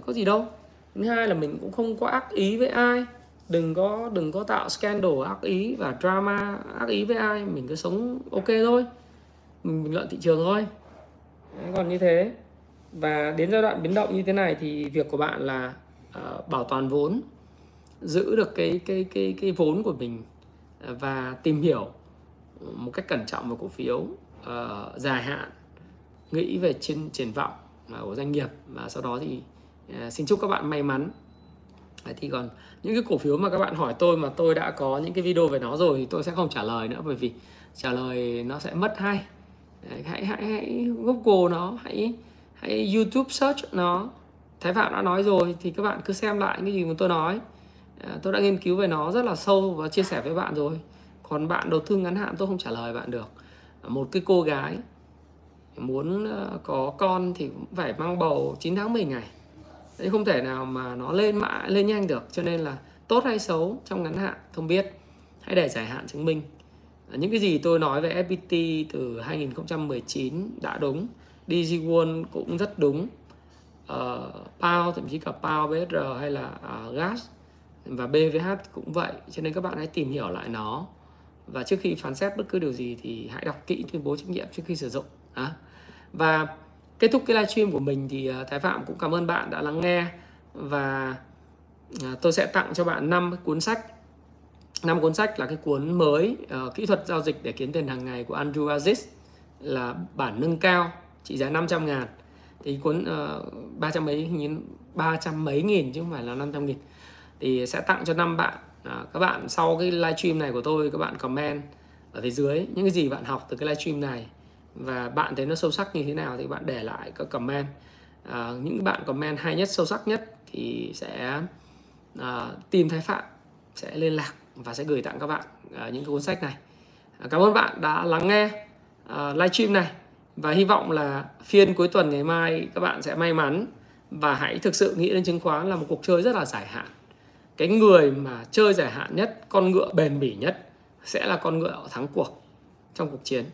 có gì đâu. Thứ hai là mình cũng không có ác ý với ai. Đừng có đừng có tạo scandal ác ý và drama ác ý với ai. Mình cứ sống ok thôi. Mình bình luận thị trường thôi. Đấy, còn như thế. Và đến giai đoạn biến động như thế này thì việc của bạn là uh, bảo toàn vốn giữ được cái cái cái cái vốn của mình ờ, và tìm hiểu một cách cẩn trọng về cổ phiếu uh, dài hạn nghĩ về trên triển vọng của doanh nghiệp. Và sau đó thì Ờ, xin chúc các bạn may mắn. Đấy, thì còn những cái cổ phiếu mà các bạn hỏi tôi mà tôi đã có những cái video về nó rồi thì tôi sẽ không trả lời nữa bởi vì trả lời nó sẽ mất hay. Đấy, hãy hãy hãy google nó hãy hãy youtube search nó. Thái phạm đã nói rồi thì các bạn cứ xem lại cái gì mà tôi nói. À, tôi đã nghiên cứu về nó rất là sâu và chia sẻ với bạn rồi. Còn bạn đầu tư ngắn hạn tôi không trả lời bạn được. Ờ, một cái cô gái muốn có con thì cũng phải mang bầu 9 tháng 10 ngày thì không thể nào mà nó lên mã lên nhanh được cho nên là tốt hay xấu trong ngắn hạn không biết. Hãy để dài hạn chứng minh. À, những cái gì tôi nói về FPT từ 2019 đã đúng DigiWon cũng rất đúng. Uh, PAO thậm chí cả PAO BSR hay là uh, gas và BVH cũng vậy cho nên các bạn hãy tìm hiểu lại nó. Và trước khi phán xét bất cứ điều gì thì hãy đọc kỹ tuyên bố trách nhiệm trước khi sử dụng à. và kết thúc cái livestream của mình thì à, Thái Phạm cũng cảm ơn bạn đã lắng nghe và à, tôi sẽ tặng cho bạn 5 cuốn sách. Năm cuốn sách là cái cuốn mới uh, kỹ thuật giao dịch để kiếm tiền hàng ngày của Andrew Aziz là bản nâng cao trị giá 500 ngàn. Thì cuốn ờ, uh, 300 mấy nghìn 300 mấy nghìn chứ không phải là 500 nghìn. Thì sẽ tặng cho năm bạn uh, các bạn sau cái livestream này của tôi các bạn comment ở phía dưới những cái gì bạn học từ cái livestream này và bạn thấy nó sâu sắc như thế nào thì bạn để lại các comment. À, những bạn comment hay nhất sâu sắc nhất thì sẽ à, tìm Thái Phạm sẽ liên lạc và sẽ gửi tặng các bạn à, những cuốn sách này. À, cảm ơn bạn đã lắng nghe à, livestream này. Và hy vọng là phiên cuối tuần ngày mai các bạn sẽ may mắn và hãy thực sự nghĩ đến chứng khoán là một cuộc chơi rất là dài hạn. Cái người mà chơi dài hạn nhất con ngựa bền bỉ nhất sẽ là con ngựa thắng cuộc trong cuộc chiến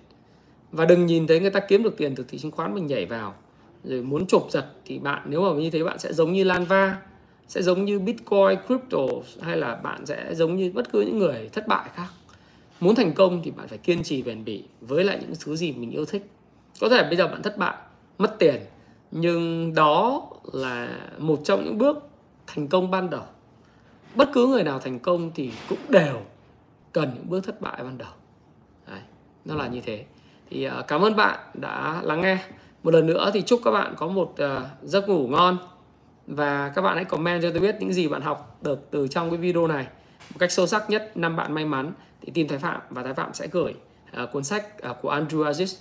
và đừng nhìn thấy người ta kiếm được tiền từ thị chứng khoán mình nhảy vào. Rồi muốn chụp giật thì bạn nếu mà như thế bạn sẽ giống như Lanva sẽ giống như Bitcoin, crypto hay là bạn sẽ giống như bất cứ những người thất bại khác. Muốn thành công thì bạn phải kiên trì bền bỉ với lại những thứ gì mình yêu thích. Có thể bây giờ bạn thất bại mất tiền nhưng đó là một trong những bước thành công ban đầu. Bất cứ người nào thành công thì cũng đều cần những bước thất bại ban đầu. Đấy, nó là như thế thì uh, cảm ơn bạn đã lắng nghe. Một lần nữa thì chúc các bạn có một uh, giấc ngủ ngon. Và các bạn hãy comment cho tôi biết những gì bạn học được từ trong cái video này. Một cách sâu sắc nhất năm bạn may mắn thì tìm Thái Phạm và Thái Phạm sẽ gửi uh, cuốn sách uh, của Andrew Aziz.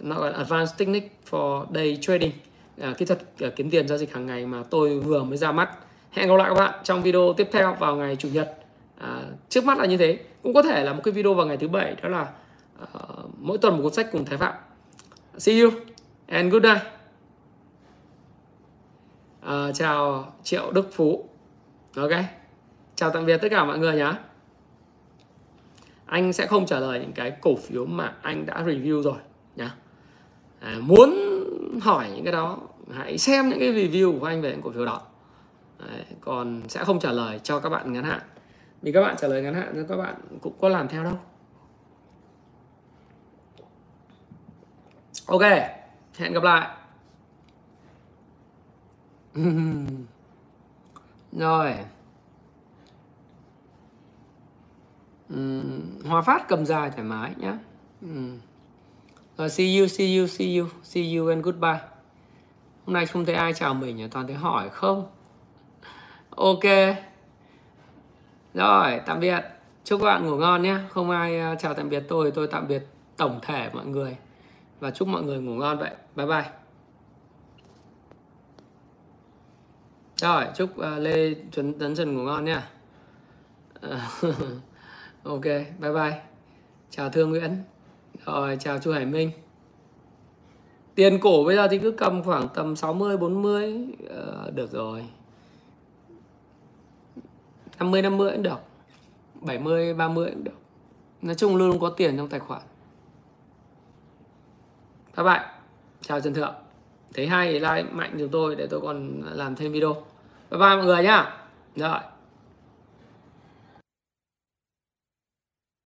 Nó gọi là Advanced Technique for Day Trading uh, kỹ thuật uh, kiếm tiền giao dịch hàng ngày mà tôi vừa mới ra mắt. Hẹn gặp lại các bạn trong video tiếp theo vào ngày chủ nhật. Uh, trước mắt là như thế. Cũng có thể là một cái video vào ngày thứ bảy đó là uh, mỗi tuần một cuốn sách cùng Thái Phạm. See you and good night. À, chào Triệu Đức Phú. Ok chào tạm biệt tất cả mọi người nhé anh sẽ không trả lời những cái cổ phiếu mà anh đã review rồi nhá. À, muốn hỏi những cái đó hãy xem những cái review của anh về những cổ phiếu đó. Đấy, còn sẽ không trả lời cho các bạn ngắn hạn. Vì các bạn trả lời ngắn hạn nên các bạn cũng có làm theo đâu. Ok hẹn gặp lại. Rồi. Ừ, hòa phát cầm dài thoải mái nhá. Ừ. rồi see you see you see you see you and goodbye. Hôm nay không thấy ai chào mình toàn thấy hỏi không? Ok. Rồi tạm biệt. Chúc các bạn ngủ ngon nhé không ai à, chào tạm biệt tôi tôi tạm biệt tổng thể mọi người và chúc mọi người ngủ ngon vậy. Bye bye. Rồi chúc ờ, lê tuấn tấn trần ngủ ngon nha. Ok bye bye. Chào thương nguyễn. Rồi chào chu hải minh. Tiền cổ bây giờ thì cứ cầm khoảng tầm 60 40 uh, được rồi. 50 50 cũng được. 70 30 cũng được. Nói chung luôn có tiền trong tài khoản các bạn, chào trần thượng. Thấy hay thì like mạnh giùm tôi để tôi còn làm thêm video. Bye bye mọi người nhá. Rồi.